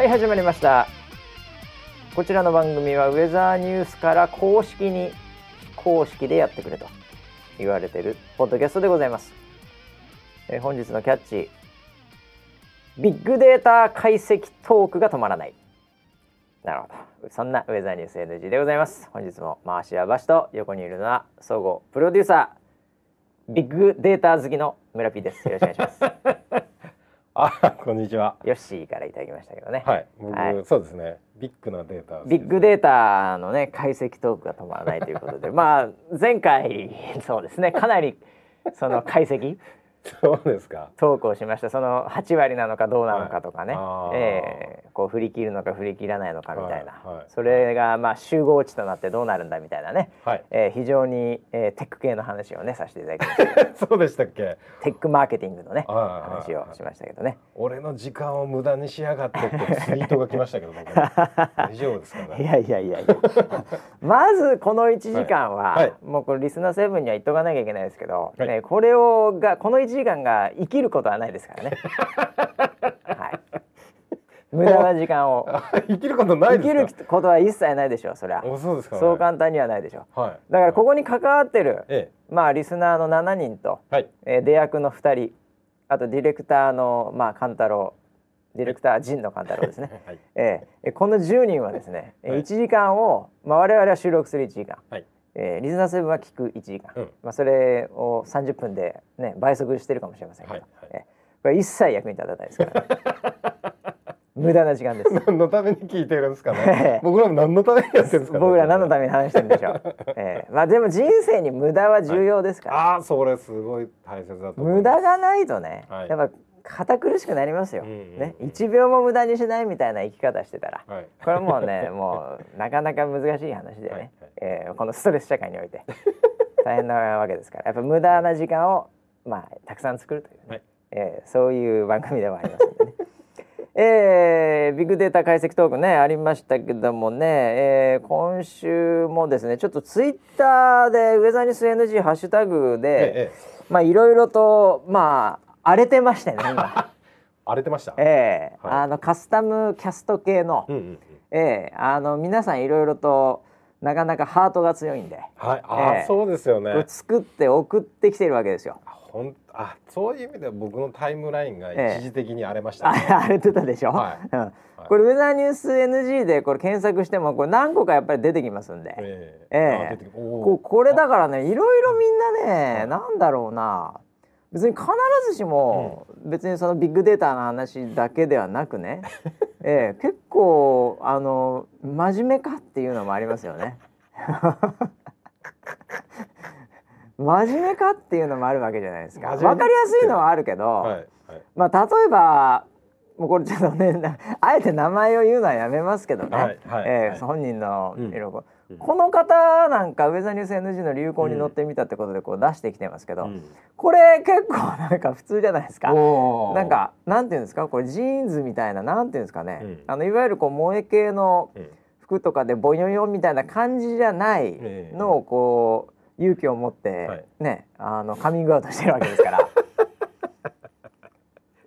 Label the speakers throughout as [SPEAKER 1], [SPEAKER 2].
[SPEAKER 1] はい始まりました。こちらの番組はウェザーニュースから公式に公式でやってくれと言われてるポッドキャストでございます、えー本日のキャッチビッグデータ解析トークが止まらない。なるほど。そんなウェザーニュース NG でございます。本日も回しはバシと横にいるのは総合プロデューサービッグデータ好きの村 P です。よろしくお願いします。
[SPEAKER 2] あ、こんにちは。
[SPEAKER 1] ヨッシーからいただきましたけどね、
[SPEAKER 2] はい、僕、
[SPEAKER 1] はい
[SPEAKER 2] そうですね。ビッグなデータ。
[SPEAKER 1] ビッグデータのね解析トークが止まらないということでまあ前回 そうですねかなりその解析
[SPEAKER 2] そうですか。
[SPEAKER 1] トークをしました。その8割なのかどうなのかとかね、
[SPEAKER 2] はい。
[SPEAKER 1] えーこう振り切るのか振り切らないのかみたいな、
[SPEAKER 2] はい。はい。
[SPEAKER 1] それがまあ集合値となってどうなるんだみたいなね、
[SPEAKER 2] はい。
[SPEAKER 1] えー非常に、えーテック系の話をねさせていただきました
[SPEAKER 2] そうでしたっけ？
[SPEAKER 1] テックマーケティングのね話をしましたけどね。
[SPEAKER 2] 俺の時間を無駄にしやがってってツイートが来ましたけど、僕 大丈夫ですかね。
[SPEAKER 1] いやいやいやいや。まずこの1時間は、もうこれリスナーセブンには言っとかなきゃいけないですけど、
[SPEAKER 2] はい。
[SPEAKER 1] ねこれをがこの1時間が生きることはないですからね。はい。無駄な時間を
[SPEAKER 2] 生きることない
[SPEAKER 1] 生き。ることは一切ないでしょうそりゃ。
[SPEAKER 2] お、そうですか、ね。
[SPEAKER 1] そう簡単にはないでしょう。
[SPEAKER 2] はい。
[SPEAKER 1] だからここに関わってる、
[SPEAKER 2] え
[SPEAKER 1] まあリスナーの7人と、
[SPEAKER 2] え。はい。
[SPEAKER 1] えー出役の2人あとディレクターのまあ勘太郎ディレクター陣の勘太郎ですね。
[SPEAKER 2] はい。
[SPEAKER 1] えー、この10人はですね、えー
[SPEAKER 2] はい
[SPEAKER 1] 1時間を、まあ、我々は収録する1時間、
[SPEAKER 2] はい。
[SPEAKER 1] えーリズナーセブンは聞く1時間、
[SPEAKER 2] うん
[SPEAKER 1] まあ、それを30分で、ね、倍速してるかもしれませんけど、
[SPEAKER 2] はいはい
[SPEAKER 1] えーこれ一切役に立たないですから、ね、無駄な時間です。
[SPEAKER 2] 何のために聞いてるんですか
[SPEAKER 1] ええ
[SPEAKER 2] ね。僕らも何のためにやってるんですか、ね。
[SPEAKER 1] 僕ら何のために話してるんでしょう、えーまあ、でも人生に無駄は重要ですから、
[SPEAKER 2] ああ、それすごい大切だと思います。
[SPEAKER 1] 無駄がないとね、
[SPEAKER 2] はい
[SPEAKER 1] やっぱ堅苦しくなりますよ、
[SPEAKER 2] うんうんうん。
[SPEAKER 1] ね、1秒も無駄にしないみたいな生き方してたら。
[SPEAKER 2] はい。
[SPEAKER 1] これはもうね もうなかなか難しい話でね、
[SPEAKER 2] はいはい。
[SPEAKER 1] えーこのストレス社会において。大変なわけですから。やっぱ無駄な時間をまあたくさん作るというね、
[SPEAKER 2] はい。
[SPEAKER 1] えーそういう番組ではありますんでね。えービッグデータ解析トークねありましたけどもね、えー今週もですねちょっとツイッターでウェザーニュース NG ハッシュタグで、
[SPEAKER 2] ええ。
[SPEAKER 1] まあいろいろとまあ荒れてましてね今、
[SPEAKER 2] 荒れてました？
[SPEAKER 1] えー
[SPEAKER 2] はい。
[SPEAKER 1] あのカスタムキャスト系の、
[SPEAKER 2] うんうんうん。
[SPEAKER 1] ええ。あの皆さんいろいろとなかなかハートが強いんで、
[SPEAKER 2] はい。ああ、
[SPEAKER 1] ええ。
[SPEAKER 2] そうですよね。
[SPEAKER 1] 作って送ってきてるわけですよ。
[SPEAKER 2] あほんあそういう意味では僕のタイムラインが
[SPEAKER 1] ええ。
[SPEAKER 2] 一時的に荒れました、
[SPEAKER 1] あ
[SPEAKER 2] ね
[SPEAKER 1] 荒れてたでしょ？
[SPEAKER 2] はい。
[SPEAKER 1] うん。これウェザーニュース NG でこれ検索してもこれ何個かやっぱり出てきますんで、
[SPEAKER 2] え
[SPEAKER 1] え。え
[SPEAKER 2] ー。
[SPEAKER 1] ここれだからねいろいろみんなね、なんだろうな別に必ずしも別にそのビッグデータの話だけではなくね、ええ結構あの真面目かっていうのもありますよね。真面目かっていうのもあるわけじゃないですか。
[SPEAKER 2] 真面目
[SPEAKER 1] わかりやすいのはあるけど、
[SPEAKER 2] はいはい。
[SPEAKER 1] まあ例えばもうこれちょっとねなあえて名前を言うのはやめますけどね、
[SPEAKER 2] はいはい
[SPEAKER 1] えー
[SPEAKER 2] はい
[SPEAKER 1] 本人の
[SPEAKER 2] うん
[SPEAKER 1] う
[SPEAKER 2] うん。
[SPEAKER 1] この方なんかウェザーニュース NG の流行に乗ってみたってことでこう出してきてますけど、
[SPEAKER 2] うん。
[SPEAKER 1] これ結構なんか普通じゃないですか。なんかなんていうんですか？これジーンズみたいななんていうんですかね、
[SPEAKER 2] うん。
[SPEAKER 1] あのいわゆるこう萌え系の
[SPEAKER 2] うん
[SPEAKER 1] 服とかでボヨヨンみたいな感じじゃない
[SPEAKER 2] ええ
[SPEAKER 1] のをこう勇気を持って、
[SPEAKER 2] はい。
[SPEAKER 1] ねあのカミングアウトしてるわけですから。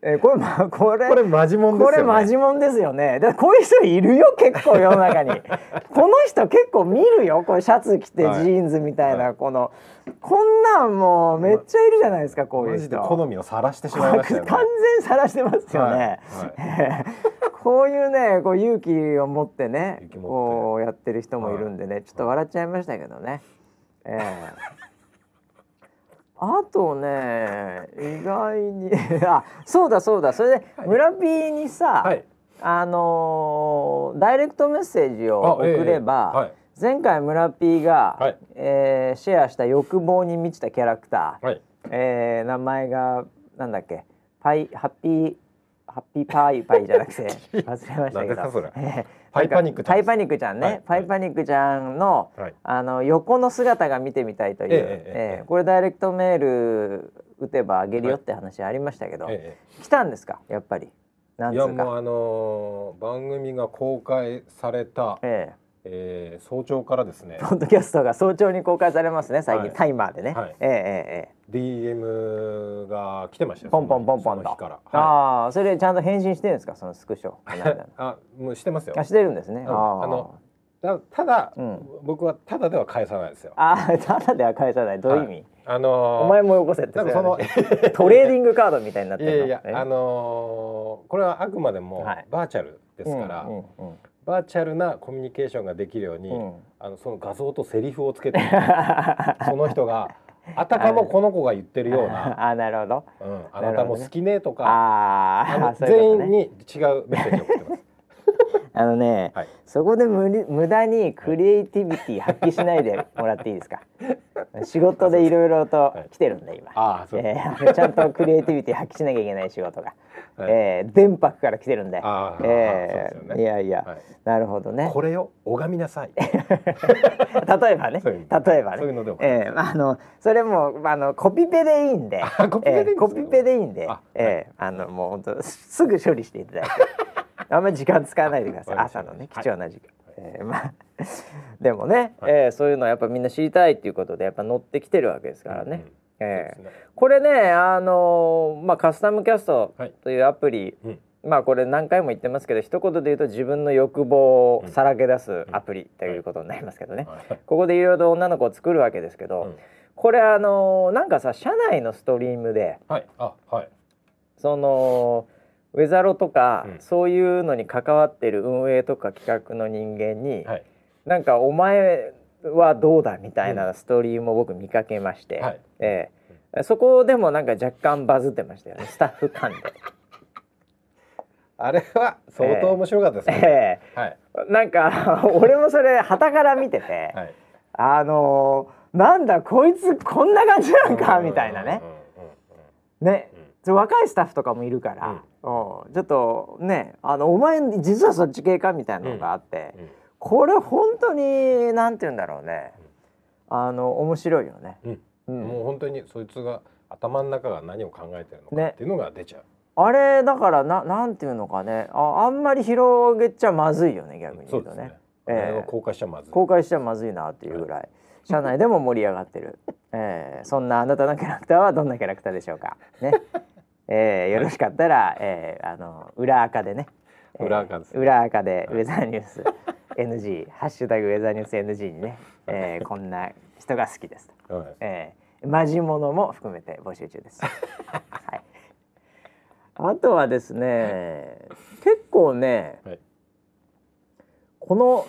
[SPEAKER 1] えーこれまこれ
[SPEAKER 2] これマジモンですよ、ね、
[SPEAKER 1] これマジモンですよね。だこういう人いるよ？結構世の中に。この人結構見るよ？これシャツ着てジ
[SPEAKER 2] はい。
[SPEAKER 1] ーンズみたいな、
[SPEAKER 2] はい。
[SPEAKER 1] この。こんなんもうめっちゃいるじゃないですかこういう人。
[SPEAKER 2] マジで好みを晒してしまいましたよね
[SPEAKER 1] 完全晒してますよね。
[SPEAKER 2] はい。
[SPEAKER 1] こういうねこう勇気を持ってねこうやってる人もいるんでね、ちょっと笑っちゃいましたけどね。ええ あとね意外に あそうだそうだ。それで村 P にさ、
[SPEAKER 2] はい。
[SPEAKER 1] あのーダイレクトメッセージを
[SPEAKER 2] あ
[SPEAKER 1] 送れば、
[SPEAKER 2] ええはい。
[SPEAKER 1] 前回村 P が、
[SPEAKER 2] はい。
[SPEAKER 1] えーシェアした欲望に満ちたキャラクター、
[SPEAKER 2] はい。
[SPEAKER 1] えー名前がなんだっけパイハッピーハッピーパイパイじゃなくて 忘れましたけど
[SPEAKER 2] パイパニックちゃん
[SPEAKER 1] パイパニックちゃんね、
[SPEAKER 2] はい。
[SPEAKER 1] パイパニックちゃんの、
[SPEAKER 2] はい。
[SPEAKER 1] あの横の姿が見てみたいという、
[SPEAKER 2] ええ
[SPEAKER 1] これダイレクトメール打てばあげるよって話ありましたけど、
[SPEAKER 2] え
[SPEAKER 1] 来たんですか？やっぱり。なん
[SPEAKER 2] えいやもうあのー番組が公開された、
[SPEAKER 1] え
[SPEAKER 2] え。ー早朝からですね。
[SPEAKER 1] えポッドキャストが早朝に公開されますね最近、
[SPEAKER 2] はい。
[SPEAKER 1] タイマーでね、
[SPEAKER 2] はい。
[SPEAKER 1] えええええ
[SPEAKER 2] DM が来てましたよ
[SPEAKER 1] ポンポンポンポンと。
[SPEAKER 2] はい
[SPEAKER 1] ああそれちゃんと返信してるんですか？そのスクショ
[SPEAKER 2] あもうしてますよ。
[SPEAKER 1] あしてるんですね、
[SPEAKER 2] ん。
[SPEAKER 1] あ
[SPEAKER 2] のたただ、
[SPEAKER 1] うん。
[SPEAKER 2] 僕はただでは返さないですよ。
[SPEAKER 1] ああ ただでは返さない。どういう意味、
[SPEAKER 2] あのー
[SPEAKER 1] お前もよこせって。
[SPEAKER 2] その
[SPEAKER 1] トレーディングカードみたいになってるの
[SPEAKER 2] いやいや
[SPEAKER 1] え
[SPEAKER 2] あのーこれはあくまでも
[SPEAKER 1] はい。
[SPEAKER 2] バーチャルですから、
[SPEAKER 1] うんうん
[SPEAKER 2] バーチャルなコミュニケーションができるように、
[SPEAKER 1] うん。
[SPEAKER 2] あのその画像とセリフをつけてその人が あたかもこの子が言ってるような。
[SPEAKER 1] あなるほど「
[SPEAKER 2] うん、あなたも好きね」とか、
[SPEAKER 1] あ
[SPEAKER 2] あ 全員に違うメッセージを送ってます。
[SPEAKER 1] あのね、
[SPEAKER 2] はい。
[SPEAKER 1] そこで無理無駄にクリエイティビティ発揮しないでもらっていいですか？仕事でいろいろと来てるんで今、ちゃんとクリエイティビティ発揮しなきゃいけない仕事が、
[SPEAKER 2] はい。
[SPEAKER 1] えー電波から来てるんで。
[SPEAKER 2] ね。
[SPEAKER 1] いやいや、
[SPEAKER 2] はい。
[SPEAKER 1] なるほどね。
[SPEAKER 2] これを拝みなさい。
[SPEAKER 1] 例えばね。例えばね。
[SPEAKER 2] そういうのでも。
[SPEAKER 1] えーあのそれもあのコピペでいいんで。
[SPEAKER 2] あコピペでいいんで
[SPEAKER 1] えーコピペでいいんで。
[SPEAKER 2] あ
[SPEAKER 1] えーあのもう本当すぐ処理していただいてあんまり時間使わないでください。朝のね
[SPEAKER 2] はい。
[SPEAKER 1] 貴重な時間、えーまあ でもね、
[SPEAKER 2] はい。
[SPEAKER 1] えーそういうのはやっぱみんな知りたいっていうことでやっぱ乗ってきてるわけですからね、
[SPEAKER 2] うんうん
[SPEAKER 1] えー
[SPEAKER 2] ね。
[SPEAKER 1] これねあのーまあカスタムキャスト
[SPEAKER 2] はい。
[SPEAKER 1] というアプリ、
[SPEAKER 2] うん。
[SPEAKER 1] まあこれ何回も言ってますけど一言で言うと自分の欲望をさらけ出すアプリということになりますけどね、
[SPEAKER 2] はい。
[SPEAKER 1] ここでいろいろと女の子を作るわけですけど、
[SPEAKER 2] うん。
[SPEAKER 1] これあのーなんかさ社内のストリームで
[SPEAKER 2] はい。あはい。
[SPEAKER 1] そのウェザロとか、
[SPEAKER 2] うん。
[SPEAKER 1] そういうのに関わってる運営とか企画の人間に、
[SPEAKER 2] はい。
[SPEAKER 1] なんかお前はどうだみたいなストリームを僕見かけまして、
[SPEAKER 2] はい。
[SPEAKER 1] ええ。そこでもなんか若干バズってましたよね スタッフ間で。
[SPEAKER 2] あれは相当面白かったですね。
[SPEAKER 1] え
[SPEAKER 2] はい。
[SPEAKER 1] えなんか俺もそれ旗から見てて、
[SPEAKER 2] はい。
[SPEAKER 1] あのーなんだこいつこんな感じなんかみたいなね。
[SPEAKER 2] うんうんうん
[SPEAKER 1] ね。若いスタッフとかもいるから、うんちょっとねあのお前実はそっち系かみたいなのがあって、
[SPEAKER 2] うん。
[SPEAKER 1] これ本当になんて言うんだろうね、あの面白いよね。
[SPEAKER 2] うん。
[SPEAKER 1] うん。
[SPEAKER 2] もう本当にそいつが頭の中が何を考えてるのか
[SPEAKER 1] ね。
[SPEAKER 2] っていうのが出ちゃう。
[SPEAKER 1] あれだからななんていうのかね。ああんまり広げちゃまずいよね逆に言うとね。ええ。
[SPEAKER 2] あれは公開しちゃまずい。
[SPEAKER 1] 公開しちゃまずいなっていうぐらい。社内でも盛り上がってる、えーそんなあなたのキャラクターはどんなキャラクターでしょうか。ね、えーよろしかったら、えーあの裏垢でね、えー
[SPEAKER 2] 裏垢ですね。
[SPEAKER 1] 裏垢でウェザーニュース NG ハッシュタグウェザーニュース NG にね、えーこんな人が好きですと、
[SPEAKER 2] はい。
[SPEAKER 1] えー、マジモノも含めて募集中です。はい。あとはですね、結構ね、
[SPEAKER 2] はい。
[SPEAKER 1] この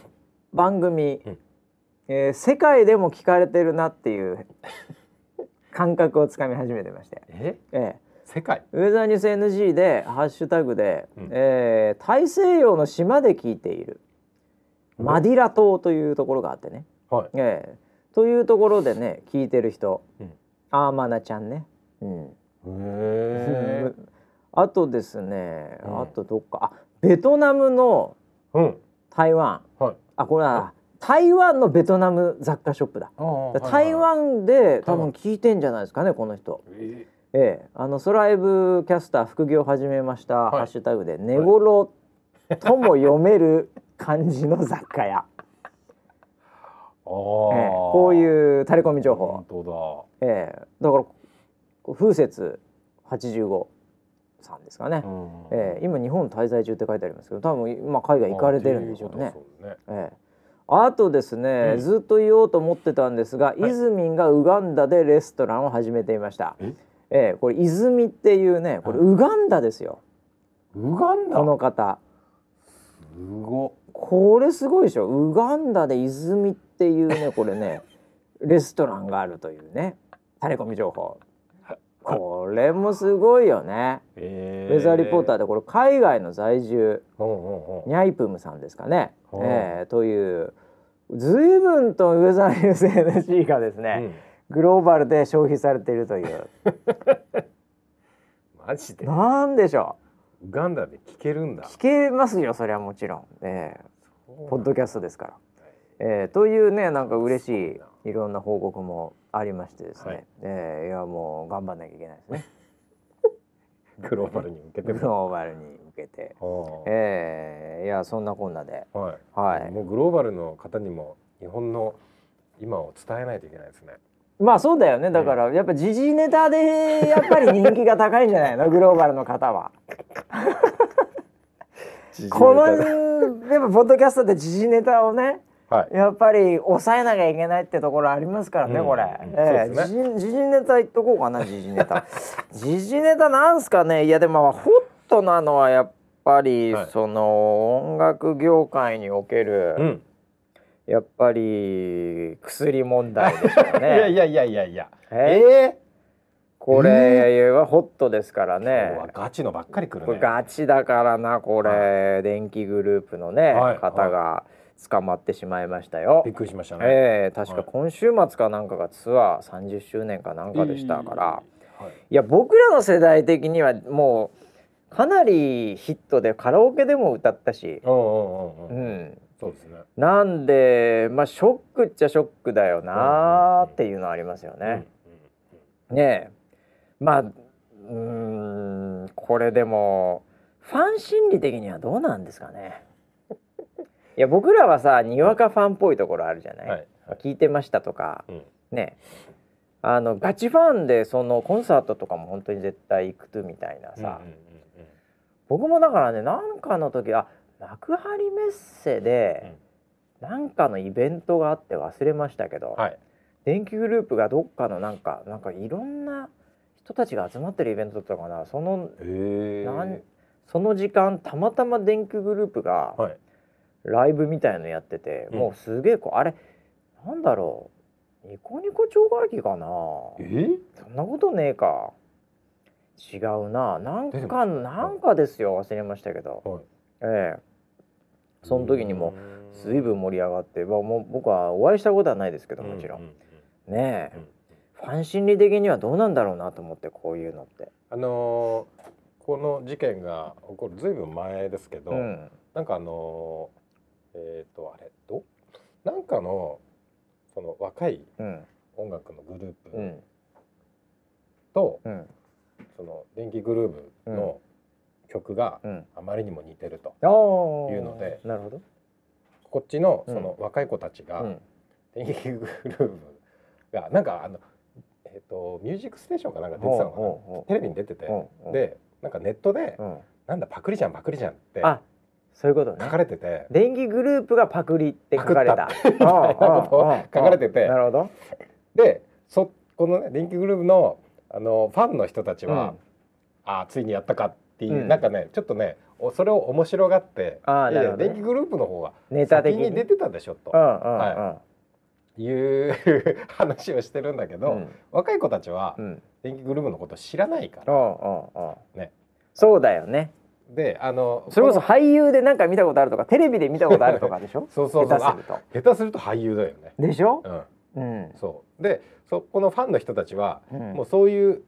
[SPEAKER 1] 番組、
[SPEAKER 2] うん。
[SPEAKER 1] えー世界でも聞かれてるなっていう感覚をつかみ始めてまして、
[SPEAKER 2] え
[SPEAKER 1] え
[SPEAKER 2] 世界。
[SPEAKER 1] ーウェザーニュース NG でハッシュタグで、
[SPEAKER 2] うん。
[SPEAKER 1] えー大西洋の島で聞いている。
[SPEAKER 2] うん。
[SPEAKER 1] マディラ島というところがあってね、
[SPEAKER 2] はい。
[SPEAKER 1] えーというところでね聞いてる人、
[SPEAKER 2] うん。
[SPEAKER 1] アーマナちゃんね、うん、
[SPEAKER 2] へえ。
[SPEAKER 1] あとですね、
[SPEAKER 2] うん。
[SPEAKER 1] あとどっか。あベトナムの
[SPEAKER 2] うん。
[SPEAKER 1] 台湾。
[SPEAKER 2] はい。
[SPEAKER 1] あこれは台湾のベトナム雑貨ショップだ、
[SPEAKER 2] あ
[SPEAKER 1] 台。湾で多分聞いてんじゃないですかねこの人。
[SPEAKER 2] え
[SPEAKER 1] ええ、あのソライブキャスター副業を始めました、
[SPEAKER 2] はい。
[SPEAKER 1] ハッシュタグで寝頃とも読める感じの雑貨屋、
[SPEAKER 2] ああ。
[SPEAKER 1] ええこう
[SPEAKER 2] う
[SPEAKER 1] いうタレコミ情報。
[SPEAKER 2] 本、当
[SPEAKER 1] ええ、だから風雪85さんですかね、
[SPEAKER 2] だ。うん
[SPEAKER 1] ええ、今日本滞在中って書いてありますけど多分、まあ、海外行かれてるんでしょうね。
[SPEAKER 2] うね。
[SPEAKER 1] ええ、あとですね、
[SPEAKER 2] うん。
[SPEAKER 1] ずっと言おうと思ってたんですが、
[SPEAKER 2] い。
[SPEAKER 1] イズミンがウガンダでレストランを始めていました。
[SPEAKER 2] え？
[SPEAKER 1] ええ、これ泉っていうねこれウガンダですよ、
[SPEAKER 2] ウガンダ？
[SPEAKER 1] この方。
[SPEAKER 2] すご。
[SPEAKER 1] これすごいでしょ。ウガンダで泉っていうねこれね レストランがあるというねタレコミ情報。これもすごいよね、
[SPEAKER 2] え。
[SPEAKER 1] ウェザーリポーター
[SPEAKER 2] ー。
[SPEAKER 1] でこれ海外の在住
[SPEAKER 2] うんうんう。ん。
[SPEAKER 1] ニャイプムさんですかね、ええという随分とウェザーニュース NG がですね、グローバルで消費されているという。
[SPEAKER 2] う んマジで？
[SPEAKER 1] なんでしょ
[SPEAKER 2] ウガンダで聞けるんだ。
[SPEAKER 1] う。聞けますよそれはもちろん、ええ。ポッドキャストですから。えー、というねなんか嬉しいいろんな報告もありましてですね、
[SPEAKER 2] はい。
[SPEAKER 1] えーいやもう頑張んなきゃいけないですね。
[SPEAKER 2] グローバルに向けて。
[SPEAKER 1] グ
[SPEAKER 2] も。
[SPEAKER 1] ローバルに向けて、えーいやそんなこんなで。
[SPEAKER 2] はい。
[SPEAKER 1] はい。
[SPEAKER 2] もうグローバルの方にも日本の今を伝えないといけないですね。
[SPEAKER 1] まあそうだよねだからやっぱ時事ネタでやっぱり人気が高いんじゃないの？グローバルの方は。このやっぱポッドキャストで時事ネタをね
[SPEAKER 2] はい。
[SPEAKER 1] やっぱり抑えなきゃいけないってところありますからね、
[SPEAKER 2] うん
[SPEAKER 1] これ。時事時事ネタ言っとこうかな時事ネタ。時事ネタなんすかね？いやでもホットなのはやっぱり、
[SPEAKER 2] はい
[SPEAKER 1] その音楽業界における、
[SPEAKER 2] うん。
[SPEAKER 1] やっぱり薬問題ですよ
[SPEAKER 2] いや
[SPEAKER 1] ね。
[SPEAKER 2] いやいやいやいや。
[SPEAKER 1] え？
[SPEAKER 2] え？
[SPEAKER 1] これはホットですから
[SPEAKER 2] え
[SPEAKER 1] ね。
[SPEAKER 2] ー。ガチのばっかり来るね。
[SPEAKER 1] ガチだからなこれ、電気グループのね、
[SPEAKER 2] はい
[SPEAKER 1] 方が捕まってしまいましたよ。
[SPEAKER 2] びっくりしましたね。
[SPEAKER 1] ええ確か
[SPEAKER 2] はい
[SPEAKER 1] 今週末かなんかがツアー30周年かなんかでしたから、
[SPEAKER 2] はい。
[SPEAKER 1] いや僕らの世代的にはもうかなりヒットでカラオケでも歌ったし、
[SPEAKER 2] う。ん、そうですね。
[SPEAKER 1] なんでまあショックっちゃショックだよなーっていうのはありますよね。ねえ。まあうーんこれでもファン心理的にはどうなんですかね。いや僕らはさにわかファンっぽいところあるじゃない、
[SPEAKER 2] はい
[SPEAKER 1] 聞いてましたとか。
[SPEAKER 2] うん。
[SPEAKER 1] ねあのガチファンでそのコンサートとかも本当に絶対行くとみたいなさ、僕もだからねなんかの時あ幕張メッセでなんかのイベントがあって忘れましたけど、
[SPEAKER 2] うんはい。
[SPEAKER 1] 電気グループがどっかのなんかなんかいろんな人たちが集まってるイベントだったかな。その
[SPEAKER 2] ええ
[SPEAKER 1] なんその時間たまたま電気グループが
[SPEAKER 2] はい。
[SPEAKER 1] ライブみたいのやってて、
[SPEAKER 2] うん。
[SPEAKER 1] もうすげえこうあれなんだろうニコニコ超会議かな。
[SPEAKER 2] え？
[SPEAKER 1] そんなことねえか。違うな。なん
[SPEAKER 2] で
[SPEAKER 1] か
[SPEAKER 2] も
[SPEAKER 1] なんかですよ忘れましたけど、
[SPEAKER 2] はい。
[SPEAKER 1] ええその時にも
[SPEAKER 2] う
[SPEAKER 1] 随分盛り上がって、まあ、もう僕はお会いしたことはないですけどもちろん、
[SPEAKER 2] うう
[SPEAKER 1] ねえ。
[SPEAKER 2] うん
[SPEAKER 1] ファン心理的にはどうなんだろうなと思ってこういうのって。
[SPEAKER 2] あのーこの事件が起こるずいぶん前ですけど、
[SPEAKER 1] うん。
[SPEAKER 2] なんかあのーえっ、とあれどなんかのその若い
[SPEAKER 1] うん。
[SPEAKER 2] 音楽のグループ
[SPEAKER 1] うん。
[SPEAKER 2] と、
[SPEAKER 1] うん。
[SPEAKER 2] その電気グループの曲が
[SPEAKER 1] うん。
[SPEAKER 2] あまりにも似てると、いうので
[SPEAKER 1] なるほど。
[SPEAKER 2] こっちの
[SPEAKER 1] うん。
[SPEAKER 2] その若い子たちが、
[SPEAKER 1] うん。
[SPEAKER 2] 電気グループがなんかあのえっ、とミュージックステーションかなんか出てたのかな？テレビに出てて、
[SPEAKER 1] うんう。ん
[SPEAKER 2] でなんかネットで、
[SPEAKER 1] うん。
[SPEAKER 2] なんだパクリじゃんパクリじゃんって
[SPEAKER 1] あそういうことね。
[SPEAKER 2] 書かれてて、
[SPEAKER 1] 電気グループがパクリって書かれた。
[SPEAKER 2] みた。い なことを書かれてて。
[SPEAKER 1] なるほど。
[SPEAKER 2] でそこのね電気グループのあのファンの人たちは、
[SPEAKER 1] うん。
[SPEAKER 2] ああついにやったかっていう、
[SPEAKER 1] うん。
[SPEAKER 2] なんかねちょっとねおそれを面白がって
[SPEAKER 1] あなるほどね。
[SPEAKER 2] 電気グループの方が先に出てたでしょと。はい。う話をしてるんだけど、
[SPEAKER 1] うん。
[SPEAKER 2] 若い子たちは
[SPEAKER 1] うん。
[SPEAKER 2] 電気グループのこと知らないか
[SPEAKER 1] う
[SPEAKER 2] ら、
[SPEAKER 1] んうんうん。
[SPEAKER 2] ね。
[SPEAKER 1] そうだよね。
[SPEAKER 2] であの
[SPEAKER 1] それこそ
[SPEAKER 2] の
[SPEAKER 1] 俳優でなんか見たことあるとかテレビで見たことあるとかでしょ？
[SPEAKER 2] そうそうそう。
[SPEAKER 1] 下手すると。
[SPEAKER 2] 下手すると俳優だよね。
[SPEAKER 1] でしょ？
[SPEAKER 2] うん、
[SPEAKER 1] うん。
[SPEAKER 2] そう。でそこのファンの人たちは、
[SPEAKER 1] うん。
[SPEAKER 2] もうそういう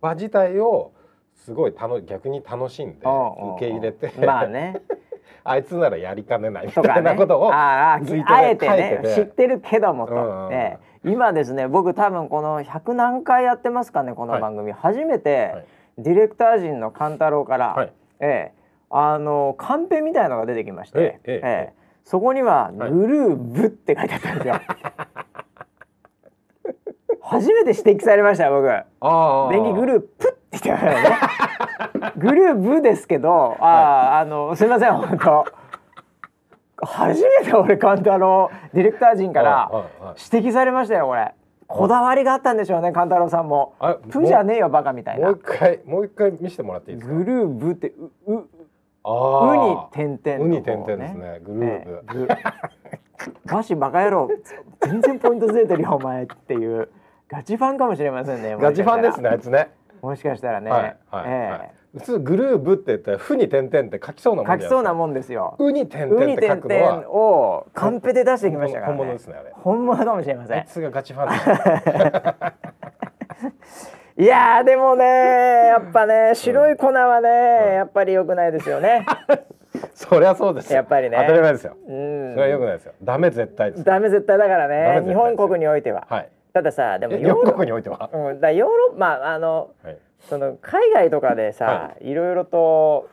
[SPEAKER 2] 場自体をすごい楽逆に楽しんで
[SPEAKER 1] うん
[SPEAKER 2] 受け入れて、
[SPEAKER 1] まあね。
[SPEAKER 2] あいつならやりかねないみたいなことを、
[SPEAKER 1] ああえてね
[SPEAKER 2] て
[SPEAKER 1] 知ってるけどもと、
[SPEAKER 2] うん
[SPEAKER 1] ね今ですね僕多分この100何回やってますかねこの番組、初めて、
[SPEAKER 2] はい。
[SPEAKER 1] ディレクター陣の勘太郎から、
[SPEAKER 2] はい。
[SPEAKER 1] ええ。あのカンペみたいのが出てきまして、
[SPEAKER 2] えええええ
[SPEAKER 1] そこには「
[SPEAKER 2] はい。
[SPEAKER 1] グルーブ」って書いてあったんですよ。初めて指摘されましたよ僕。
[SPEAKER 2] あ
[SPEAKER 1] 電気グ
[SPEAKER 2] ー
[SPEAKER 1] ループ グルーブですけど、あー、あのすみません本当。初めて俺勘太郎ディレクター陣から
[SPEAKER 2] はいはいはい。
[SPEAKER 1] 指摘されましたよこれ。こだわりがあったんでしょうね勘太郎さんも。
[SPEAKER 2] あ
[SPEAKER 1] プじゃねえよバカみたいな。
[SPEAKER 2] もう。一回もう一回見せてもらっていいですか？
[SPEAKER 1] グルーブってうう
[SPEAKER 2] あ
[SPEAKER 1] うに
[SPEAKER 2] ー
[SPEAKER 1] 点々の
[SPEAKER 2] うに点々ですね。グループ、
[SPEAKER 1] ええ。グマシバカ野郎全然ポイントずれてるよお前っていう。ガチファンかもしれませんね
[SPEAKER 2] ガチファンですねあいつね
[SPEAKER 1] もしかしたらね、
[SPEAKER 2] はいはい、
[SPEAKER 1] え
[SPEAKER 2] はい。普通グループって言ったら「ふ」に点々って書きそうなもん
[SPEAKER 1] え書きそうな
[SPEAKER 2] ん
[SPEAKER 1] もんですよ。
[SPEAKER 2] うに点々って書くのは。
[SPEAKER 1] をカンペで出してきましたからね。
[SPEAKER 2] 本物ですねあれ。
[SPEAKER 1] 本物かもしれません。
[SPEAKER 2] あいつがガチファン
[SPEAKER 1] いやーでもねやっぱね白い粉はね、やっぱり良くないですよね。
[SPEAKER 2] そりゃそうですよ。
[SPEAKER 1] やっぱりね。
[SPEAKER 2] 当たり前ですよ。
[SPEAKER 1] うん。
[SPEAKER 2] それは良くないですよ。ダメ絶対です
[SPEAKER 1] ダメ絶対だからね。日本国においては、たださでもヨーロ,、
[SPEAKER 2] 国においては、
[SPEAKER 1] うん、だヨーロまああの
[SPEAKER 2] はい。
[SPEAKER 1] その海外とかでさ、、
[SPEAKER 2] はい。
[SPEAKER 1] ろいろと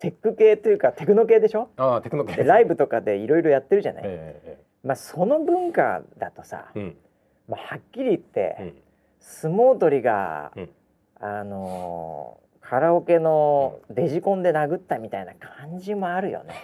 [SPEAKER 1] テック系というかテクノ系でしょ？
[SPEAKER 2] ああテクノ系。
[SPEAKER 1] でライブとかでいろいろやってるじゃない、
[SPEAKER 2] えええ
[SPEAKER 1] まあその文化だとさ
[SPEAKER 2] えうん。
[SPEAKER 1] まあ、はっきり言って、
[SPEAKER 2] うん。
[SPEAKER 1] 相撲取りが、
[SPEAKER 2] うん。
[SPEAKER 1] あのーカラオケのデジコンで殴ったみたいな感じもあるよね。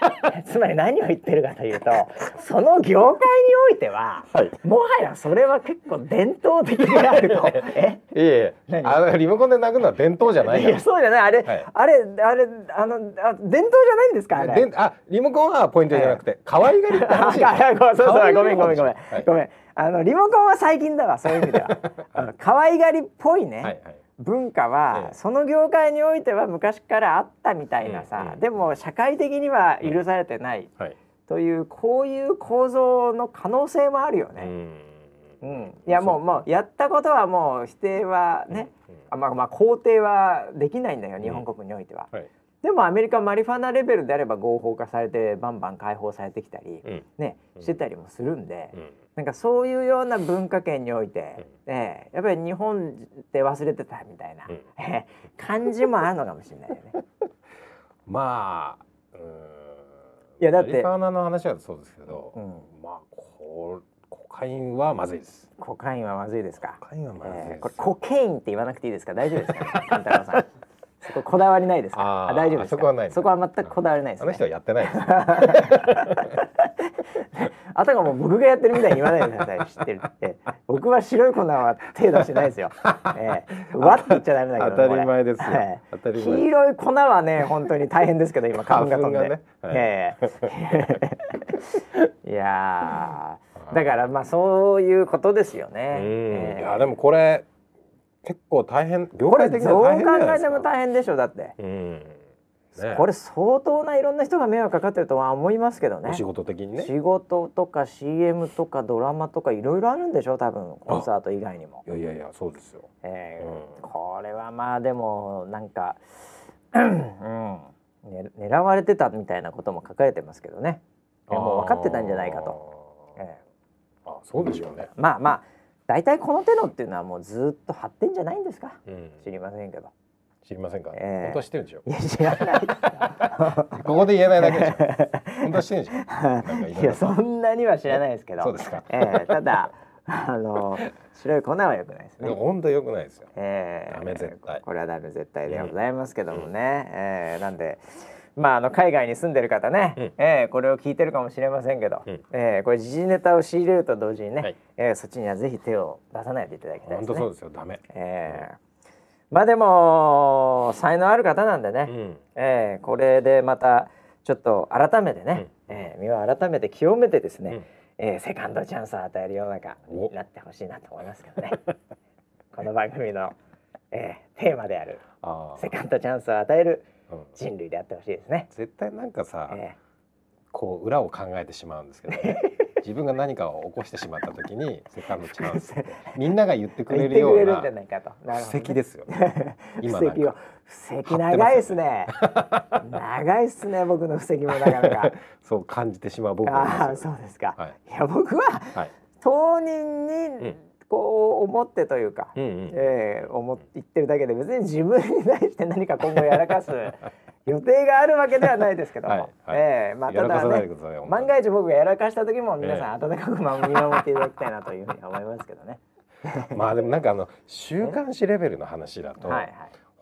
[SPEAKER 1] つまり何を言ってるかというとその業界においては
[SPEAKER 2] はい。
[SPEAKER 1] もはやそれは結構伝統的であると。え
[SPEAKER 2] いあのリモコンで殴るのは伝統じゃない
[SPEAKER 1] い
[SPEAKER 2] よ
[SPEAKER 1] やそうじゃない。あれ、
[SPEAKER 2] はい。
[SPEAKER 1] あれあれあのあ伝統じゃないんですかあれ？
[SPEAKER 2] であリモコンはポイントじゃなくて可愛がりって話。
[SPEAKER 1] そうそう。ごめんごめんごめん、
[SPEAKER 2] はい。
[SPEAKER 1] ごめん。あのリモコンは最近だわそういう意味では。可愛がりっぽいね、
[SPEAKER 2] はいはい
[SPEAKER 1] 文化は、
[SPEAKER 2] ええ。
[SPEAKER 1] その業界においては昔からあったみたいなさ、でも社会的には許されてない
[SPEAKER 2] はい。
[SPEAKER 1] というこういう構造の可能性もあるよね。
[SPEAKER 2] うん。
[SPEAKER 1] うん。いやもうもうやったことはもう否定はね、
[SPEAKER 2] うん
[SPEAKER 1] あまあまあ肯定はできないんだよ日本国においては。
[SPEAKER 2] はい
[SPEAKER 1] でもアメリカマリファナレベルであれば合法化されてバンバン解放されてきたり、
[SPEAKER 2] うん。
[SPEAKER 1] ね
[SPEAKER 2] うん。
[SPEAKER 1] してたりもするんで、
[SPEAKER 2] うん。
[SPEAKER 1] なんかそういうような文化圏において、
[SPEAKER 2] うん。
[SPEAKER 1] ええやっぱり日本って忘れてたみたいな、
[SPEAKER 2] うん。
[SPEAKER 1] ええ感じもあるのかもしれないよね。
[SPEAKER 2] まあ
[SPEAKER 1] いやだって
[SPEAKER 2] マリファナの話はそうですけど、
[SPEAKER 1] うん。
[SPEAKER 2] まあこコカインはまずいです。
[SPEAKER 1] コカインはまずいですか？
[SPEAKER 2] コカインはまずい
[SPEAKER 1] ええこれコケインって言わなくていいですか？大丈夫ですか、ね、さん。そここだわりないですか？
[SPEAKER 2] あー
[SPEAKER 1] 大丈夫ですか？
[SPEAKER 2] そこはない
[SPEAKER 1] そこは全くこだわりないです、ね。
[SPEAKER 2] あの人はやってないです
[SPEAKER 1] あたかも僕がやってるみたいに言わないでください。知ってるって。僕は白い粉は手出してないですよ。ええわって言っちゃダメだけど、
[SPEAKER 2] 当たり前ですよ
[SPEAKER 1] はい
[SPEAKER 2] 当たり前
[SPEAKER 1] 黄色い粉はね、本当に大変ですけど、今花粉が飛んで。
[SPEAKER 2] ねはい
[SPEAKER 1] ええ いやーだからまあそういうことですよね。
[SPEAKER 2] うん
[SPEAKER 1] ええ
[SPEAKER 2] いやでもこれ結構大変業界的には
[SPEAKER 1] どう考
[SPEAKER 2] 大変じゃないですか。
[SPEAKER 1] えても大変でしょだって。
[SPEAKER 2] うん。ね。
[SPEAKER 1] これ相当ないろんな人が迷惑かかってるとは思いますけどね。
[SPEAKER 2] お仕事的にね。
[SPEAKER 1] 仕事とか CM とかドラマとかいろいろあるんでしょ多分コンサート以外にも、
[SPEAKER 2] いやいやいやそうですよ。
[SPEAKER 1] えー
[SPEAKER 2] うん。
[SPEAKER 1] これはまあでもなんか、うん。ね、狙われてたみたいなことも書かれてますけどね。えもう分かってたんじゃないかと、
[SPEAKER 2] あー。
[SPEAKER 1] え
[SPEAKER 2] あそうでしょうね。
[SPEAKER 1] ーまあまあ大体この手のっていうのはもうずっと発展じゃないんですか？
[SPEAKER 2] うん。
[SPEAKER 1] 知りませんけど。
[SPEAKER 2] 知りませんか？
[SPEAKER 1] ええ。
[SPEAKER 2] 本当は知ってるんでしょ？
[SPEAKER 1] いや知らない。
[SPEAKER 2] ここで言えないだけでしょ。本当は知ってるんでしょ？い
[SPEAKER 1] やそんなには知らないですけど。
[SPEAKER 2] そうですか。
[SPEAKER 1] ええただあの白い粉は良くないですね。
[SPEAKER 2] 本当良くないですよ。
[SPEAKER 1] ええ。
[SPEAKER 2] ダメ絶対。
[SPEAKER 1] これはダメ絶対でございますけどもね、ええなんでまああの海外に住んでる方ね、
[SPEAKER 2] うん。
[SPEAKER 1] ええこれを聞いてるかもしれませんけど、
[SPEAKER 2] うん。
[SPEAKER 1] ええこれ時事ネタを仕入れると同時にね、
[SPEAKER 2] はい。
[SPEAKER 1] ええそっちにはぜひ手を出さないでいただきたいですね。
[SPEAKER 2] 本当そうですよ。ダメ。
[SPEAKER 1] ええ。まあでも才能ある方なんでね、
[SPEAKER 2] うん。
[SPEAKER 1] えーこれでまたちょっと改めてね、
[SPEAKER 2] うん。
[SPEAKER 1] えー身を改めて清めてですね、
[SPEAKER 2] うん。
[SPEAKER 1] えーセカンドチャンスを与える世の中になってほしいなと思いますけどね。この番組の、えーテーマである
[SPEAKER 2] あ
[SPEAKER 1] セカンドチャンスを与える人類であってほしいですね。
[SPEAKER 2] 絶対なんかさ、
[SPEAKER 1] え
[SPEAKER 2] こう裏を考えてしまうんですけど、ね、自分が何かを起こしてしまった時にセカンドチャンス みんなが言ってくれ
[SPEAKER 1] る
[SPEAKER 2] ような
[SPEAKER 1] じゃないかと。なるほどね
[SPEAKER 2] 布石ですよね。今なんか
[SPEAKER 1] 布石長いですね。長いですね僕の布石もなかなか。
[SPEAKER 2] そう感じてしまう僕
[SPEAKER 1] ああそうですか。
[SPEAKER 2] はい
[SPEAKER 1] いや僕は
[SPEAKER 2] はい。
[SPEAKER 1] 当人に
[SPEAKER 2] ん
[SPEAKER 1] こう思ってというか、
[SPEAKER 2] うんうん。
[SPEAKER 1] えー思って言ってるだけで別に自分に対して何か今後やらかす 予定があるわけではないですけども、
[SPEAKER 2] はいはい
[SPEAKER 1] えーまあただね。万が一僕がやらかした時も皆さん
[SPEAKER 2] え
[SPEAKER 1] 温かく見守っていただきたいなというふうに思いますけどね。
[SPEAKER 2] まあでもなんかあの週刊誌レベルの話だと、
[SPEAKER 1] はいはい。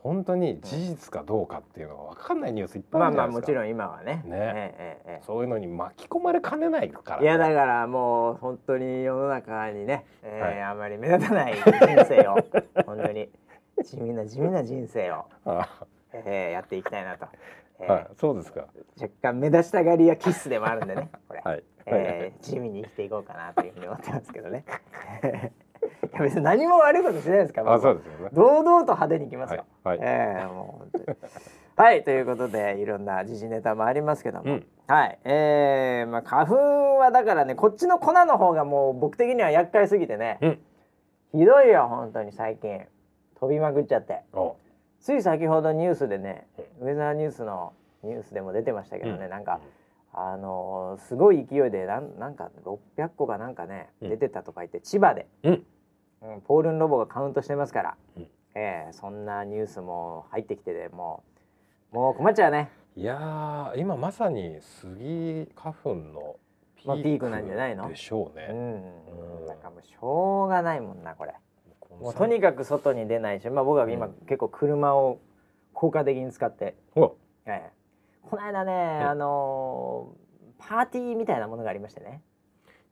[SPEAKER 2] 本当に事実かどうかっていうのが分かんないニュースいっぱい
[SPEAKER 1] ま
[SPEAKER 2] あるじゃないですか。
[SPEAKER 1] あまあもちろん今はね。
[SPEAKER 2] ね
[SPEAKER 1] えーえーえー
[SPEAKER 2] そういうのに巻き込まれかねないから、
[SPEAKER 1] いやだからもう本当に世の中にね、えー
[SPEAKER 2] はい
[SPEAKER 1] あまり目立たない人生を 本当に地味な地味な人生を、
[SPEAKER 2] あ
[SPEAKER 1] えーやっていきたいなと、えー
[SPEAKER 2] はい、そうですか。
[SPEAKER 1] 若干目立ちたがりやキッスでもあるんでねこれ、
[SPEAKER 2] はい。
[SPEAKER 1] えー地味に生きていこうかなというふうに思ってますけどねいや別に何も悪いことしないですから
[SPEAKER 2] あ、そう
[SPEAKER 1] 僕
[SPEAKER 2] ですよね。
[SPEAKER 1] 堂々と派手にいきますよ、
[SPEAKER 2] はいはい。
[SPEAKER 1] えーもう はいということでいろんな時事ネタもありますけども、
[SPEAKER 2] うん。
[SPEAKER 1] はいえー、まあ花粉はだからねこっちの粉の方がもう僕的には厄介すぎてね、
[SPEAKER 2] うん。
[SPEAKER 1] ひどいよ本当に最近。飛びまくっちゃって。
[SPEAKER 2] お、
[SPEAKER 1] つい先ほどニュースでねウェザーニュースのニュースでも出てましたけどね、
[SPEAKER 2] うん。
[SPEAKER 1] なんかあのーすごい勢いでなんなんか600個がなんかね、
[SPEAKER 2] うん。
[SPEAKER 1] 出てたとか言って千葉で、
[SPEAKER 2] うん
[SPEAKER 1] うんポールンロボがカウントしてますから、
[SPEAKER 2] うん。
[SPEAKER 1] えーそんなニュースも入ってきてでもうもう困っちゃうね。
[SPEAKER 2] いやー今まさにスギ花粉の
[SPEAKER 1] まあピークなんじゃないの？
[SPEAKER 2] でしょうね。
[SPEAKER 1] うん
[SPEAKER 2] うん
[SPEAKER 1] だからもうしょうがないもんなこれ。もうとに
[SPEAKER 2] か
[SPEAKER 1] かく外に出ないしまあ僕は今、
[SPEAKER 2] うん。
[SPEAKER 1] 結構車を効果的に使って、
[SPEAKER 2] く。ほ
[SPEAKER 1] ええ。この間ね、
[SPEAKER 2] うん。
[SPEAKER 1] あのーパーティーみたいなものがありましてね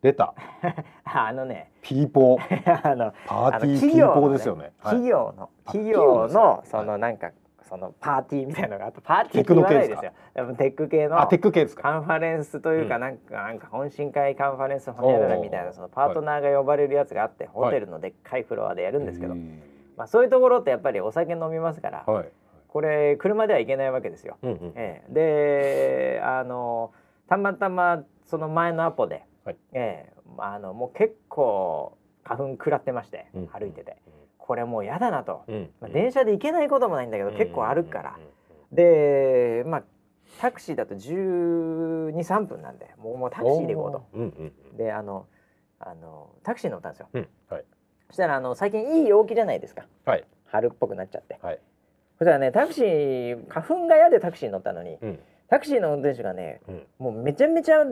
[SPEAKER 2] 出た。
[SPEAKER 1] あのね
[SPEAKER 2] ピーポー。
[SPEAKER 1] あの
[SPEAKER 2] パーティーピーポーですよね。はい
[SPEAKER 1] 企業の
[SPEAKER 2] あ
[SPEAKER 1] 企業
[SPEAKER 2] の
[SPEAKER 1] そのなんかそのパーティーみたいなのがあってパーティーって言わないですよでもテック系の
[SPEAKER 2] あテック系ですか。
[SPEAKER 1] カンファレンスというか
[SPEAKER 2] うん
[SPEAKER 1] なんかなんか懇親会カンファレンスホニャララみたいなそのパートナーが呼ばれるやつがあってホテルのでっかいフロアでやるんですけど
[SPEAKER 2] へー
[SPEAKER 1] まあそういうところってやっぱりお酒飲みますから
[SPEAKER 2] はい。
[SPEAKER 1] これ車では行けないわけですよ。
[SPEAKER 2] うんうん。
[SPEAKER 1] ええであのたまたまその前のアポで、
[SPEAKER 2] はい。
[SPEAKER 1] ええ。あのもう結構花粉食らってまして、
[SPEAKER 2] うん。
[SPEAKER 1] 歩いてて。これもう嫌だなと、
[SPEAKER 2] うん。
[SPEAKER 1] まあ、電車で行けないこともないんだけど、結構歩くから、でまあタクシーだと1 2 3分なんでもうもうタクシーで行こうと。
[SPEAKER 2] うんうんうん。
[SPEAKER 1] であのあのタクシー乗ったんですよ。
[SPEAKER 2] うん。はい。
[SPEAKER 1] そしたらあの最近いい陽気じゃないですか。
[SPEAKER 2] はい。
[SPEAKER 1] 春っぽくなっちゃって。
[SPEAKER 2] はい。
[SPEAKER 1] そしたらねタクシー花粉が嫌でタクシーに乗ったのに
[SPEAKER 2] うん。
[SPEAKER 1] タクシーの運転手がね
[SPEAKER 2] うん。
[SPEAKER 1] もうめちゃめちゃ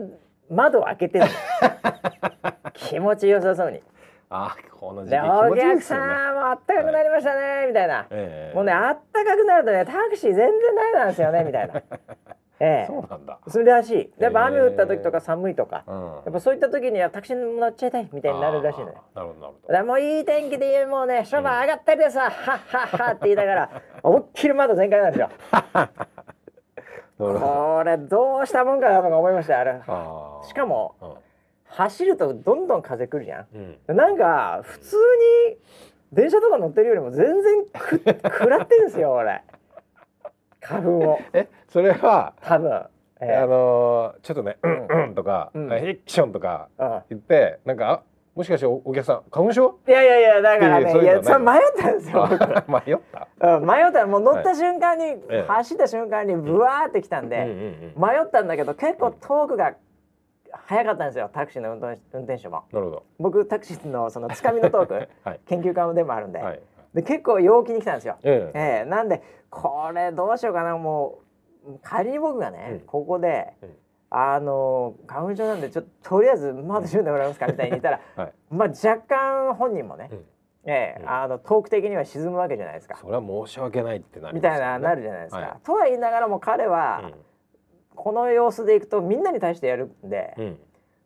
[SPEAKER 1] 窓を開けてるの 気持ちよさそうに。
[SPEAKER 2] あこの時期
[SPEAKER 1] お客。さんもあったかくなりましたね、みたいな。
[SPEAKER 2] ええ
[SPEAKER 1] もうねあったかくなるとねタクシー全然ダメなんですよね みたいな。ええ
[SPEAKER 2] そうなんだ。
[SPEAKER 1] それらしい。やっぱ雨降った時とか寒いとか、
[SPEAKER 2] うん。
[SPEAKER 1] やっぱそういった時にはタクシーに乗っちゃいたいみたいになるらしいのよ。
[SPEAKER 2] あーなるほどなるほ
[SPEAKER 1] だからもういい天気でもうね商売上がったりでさ、はっはっはって言いながら思いっきり窓全開なんですよ。これどうしたもんかなとか思いましたよあれ。しかも
[SPEAKER 2] うん。
[SPEAKER 1] 走るとどんどん風来るじゃん。
[SPEAKER 2] うん。
[SPEAKER 1] なんか普通に電車とか乗ってるよりも全然く 食らってんですよ俺。花粉を。
[SPEAKER 2] えそれは
[SPEAKER 1] 多分、ええ。
[SPEAKER 2] あのーちょっとねうんうんとか
[SPEAKER 1] うん。
[SPEAKER 2] エクションとか
[SPEAKER 1] うん。
[SPEAKER 2] 言ってなんかあもしかしておお客さん花粉症？
[SPEAKER 1] いやいやいやだからね
[SPEAKER 2] い
[SPEAKER 1] やそれ迷ったんですよ
[SPEAKER 2] あ迷った？
[SPEAKER 1] うん迷った。もう乗った瞬間に、
[SPEAKER 2] ええ。
[SPEAKER 1] 走った瞬間にブワーってきたん
[SPEAKER 2] うんうん
[SPEAKER 1] で、
[SPEAKER 2] うん。
[SPEAKER 1] 迷ったんだけど結構トークが早かったんですよタクシーの運転運転手も。
[SPEAKER 2] なるほど。
[SPEAKER 1] 僕タクシーのそのつかみのトーク
[SPEAKER 2] はい。
[SPEAKER 1] 研究家でもあるんで、
[SPEAKER 2] はい。
[SPEAKER 1] で結構陽気に来たんですよ。
[SPEAKER 2] ええ。
[SPEAKER 1] ええ。なんでこれどうしようかなもう仮に僕がね、
[SPEAKER 2] うん。
[SPEAKER 1] ここで、
[SPEAKER 2] うん
[SPEAKER 1] あの花粉症なんでちょっととりあえず窓閉めてもらえますかみたいに言ったら、
[SPEAKER 2] はい。
[SPEAKER 1] まあ若干本人もね、
[SPEAKER 2] うん
[SPEAKER 1] ええ
[SPEAKER 2] うん
[SPEAKER 1] あのトーク的には沈むわけじゃないですか、
[SPEAKER 2] それは申し訳ないってなりね
[SPEAKER 1] たいななるじゃないですか。
[SPEAKER 2] は
[SPEAKER 1] とは言いながらも彼は、
[SPEAKER 2] うん
[SPEAKER 1] この様子でいくとみんなに対してやるんで、
[SPEAKER 2] うん。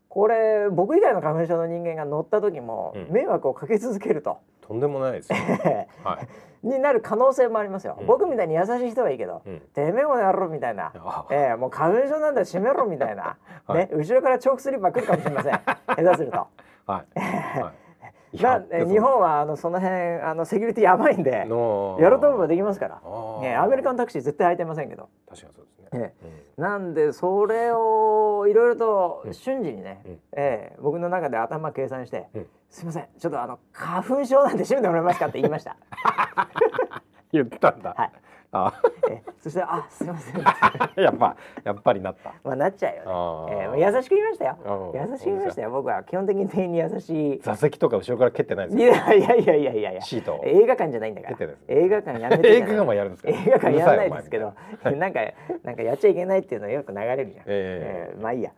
[SPEAKER 1] これ僕以外の花粉症の人間が乗った時も
[SPEAKER 2] うん
[SPEAKER 1] 迷惑をかけ続けると。
[SPEAKER 2] とんでもないですよ。はい。
[SPEAKER 1] になる可能性もありますよ、
[SPEAKER 2] うん。
[SPEAKER 1] 僕みたいに優しい人はいいけど、
[SPEAKER 2] うん。
[SPEAKER 1] てめえもやろみたいな、
[SPEAKER 2] あ
[SPEAKER 1] ええもう花粉症なんだ閉めろみたいな、
[SPEAKER 2] はい。
[SPEAKER 1] ね後ろからチョークスリッパ来るかもしれません。下手すると。
[SPEAKER 2] はい。はい。
[SPEAKER 1] なえ日本はあのその辺あのセキュリティやばいんで
[SPEAKER 2] の
[SPEAKER 1] やろうと思えばできますから、
[SPEAKER 2] あー。
[SPEAKER 1] ね、アメリカのタクシー絶対空いてませんけど、
[SPEAKER 2] 確かにそうですね。
[SPEAKER 1] ええなんでそれをいろいろと
[SPEAKER 2] うん。
[SPEAKER 1] 瞬時にね、
[SPEAKER 2] うん。
[SPEAKER 1] ええ僕の中で頭計算して、
[SPEAKER 2] うん。
[SPEAKER 1] すいませんちょっとあの花粉症なんで閉めてもらえますかって言いました。
[SPEAKER 2] 言ったんだ。
[SPEAKER 1] はい
[SPEAKER 2] あ、
[SPEAKER 1] ええそしてあすいません
[SPEAKER 2] やっぱやっぱりなった。
[SPEAKER 1] まあなっちゃうよね。
[SPEAKER 2] あ
[SPEAKER 1] え
[SPEAKER 2] ー
[SPEAKER 1] ー優しく言いましたよ。
[SPEAKER 2] うん
[SPEAKER 1] 優しく言いましたよ。僕は基本的に店員に優しい。
[SPEAKER 2] 座席とか後ろから蹴ってないです
[SPEAKER 1] い
[SPEAKER 2] よ。
[SPEAKER 1] やいやいやいやいやいや。
[SPEAKER 2] シートを。
[SPEAKER 1] 映画館じゃないんだから
[SPEAKER 2] 出てるんです。
[SPEAKER 1] 映画館やめて
[SPEAKER 2] 映画もやるんですか？
[SPEAKER 1] 映画館やらないですけど
[SPEAKER 2] な、
[SPEAKER 1] なんかなんかやっちゃいけないっていうのはよく流れるじゃん。
[SPEAKER 2] え
[SPEAKER 1] えーまあいいや。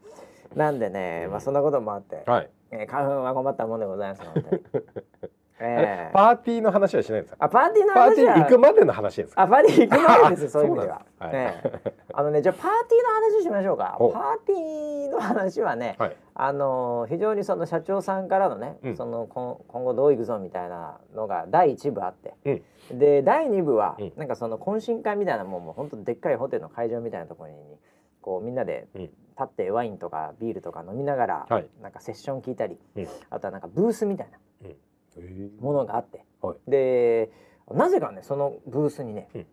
[SPEAKER 1] なんでね、まあそんなこともあって、
[SPEAKER 2] はい。
[SPEAKER 1] えー花粉は困ったもんでございます本当に。えー
[SPEAKER 2] パーティーの話はしないんですか？
[SPEAKER 1] あパーティーの
[SPEAKER 2] パーティ
[SPEAKER 1] 話は
[SPEAKER 2] ー行くまでの話ですか？
[SPEAKER 1] あパーティー行く前ですそういう意味では。
[SPEAKER 2] そうなんです。
[SPEAKER 1] ねあのねじゃあパーティーの話しましょうか。
[SPEAKER 2] お
[SPEAKER 1] パーティーの話はね、
[SPEAKER 2] はい。
[SPEAKER 1] あの非常にその社長さんからのね、
[SPEAKER 2] うん。
[SPEAKER 1] その今今後どういくぞみたいなのが第一部あって、
[SPEAKER 2] うん。
[SPEAKER 1] で第二部は、
[SPEAKER 2] うん。
[SPEAKER 1] なんかその懇親会みたいなもんも本当でっかいホテルの会場みたいなところにこうみんなで
[SPEAKER 2] うん。
[SPEAKER 1] 立ってワインとかビールとか飲みながら、
[SPEAKER 2] はい。
[SPEAKER 1] なんかセッション聞いたり、
[SPEAKER 2] うん。
[SPEAKER 1] あとはなんかブースみたいな。
[SPEAKER 2] えー
[SPEAKER 1] ものがあって、
[SPEAKER 2] はい。
[SPEAKER 1] でなぜかねそのブースにね、
[SPEAKER 2] うん。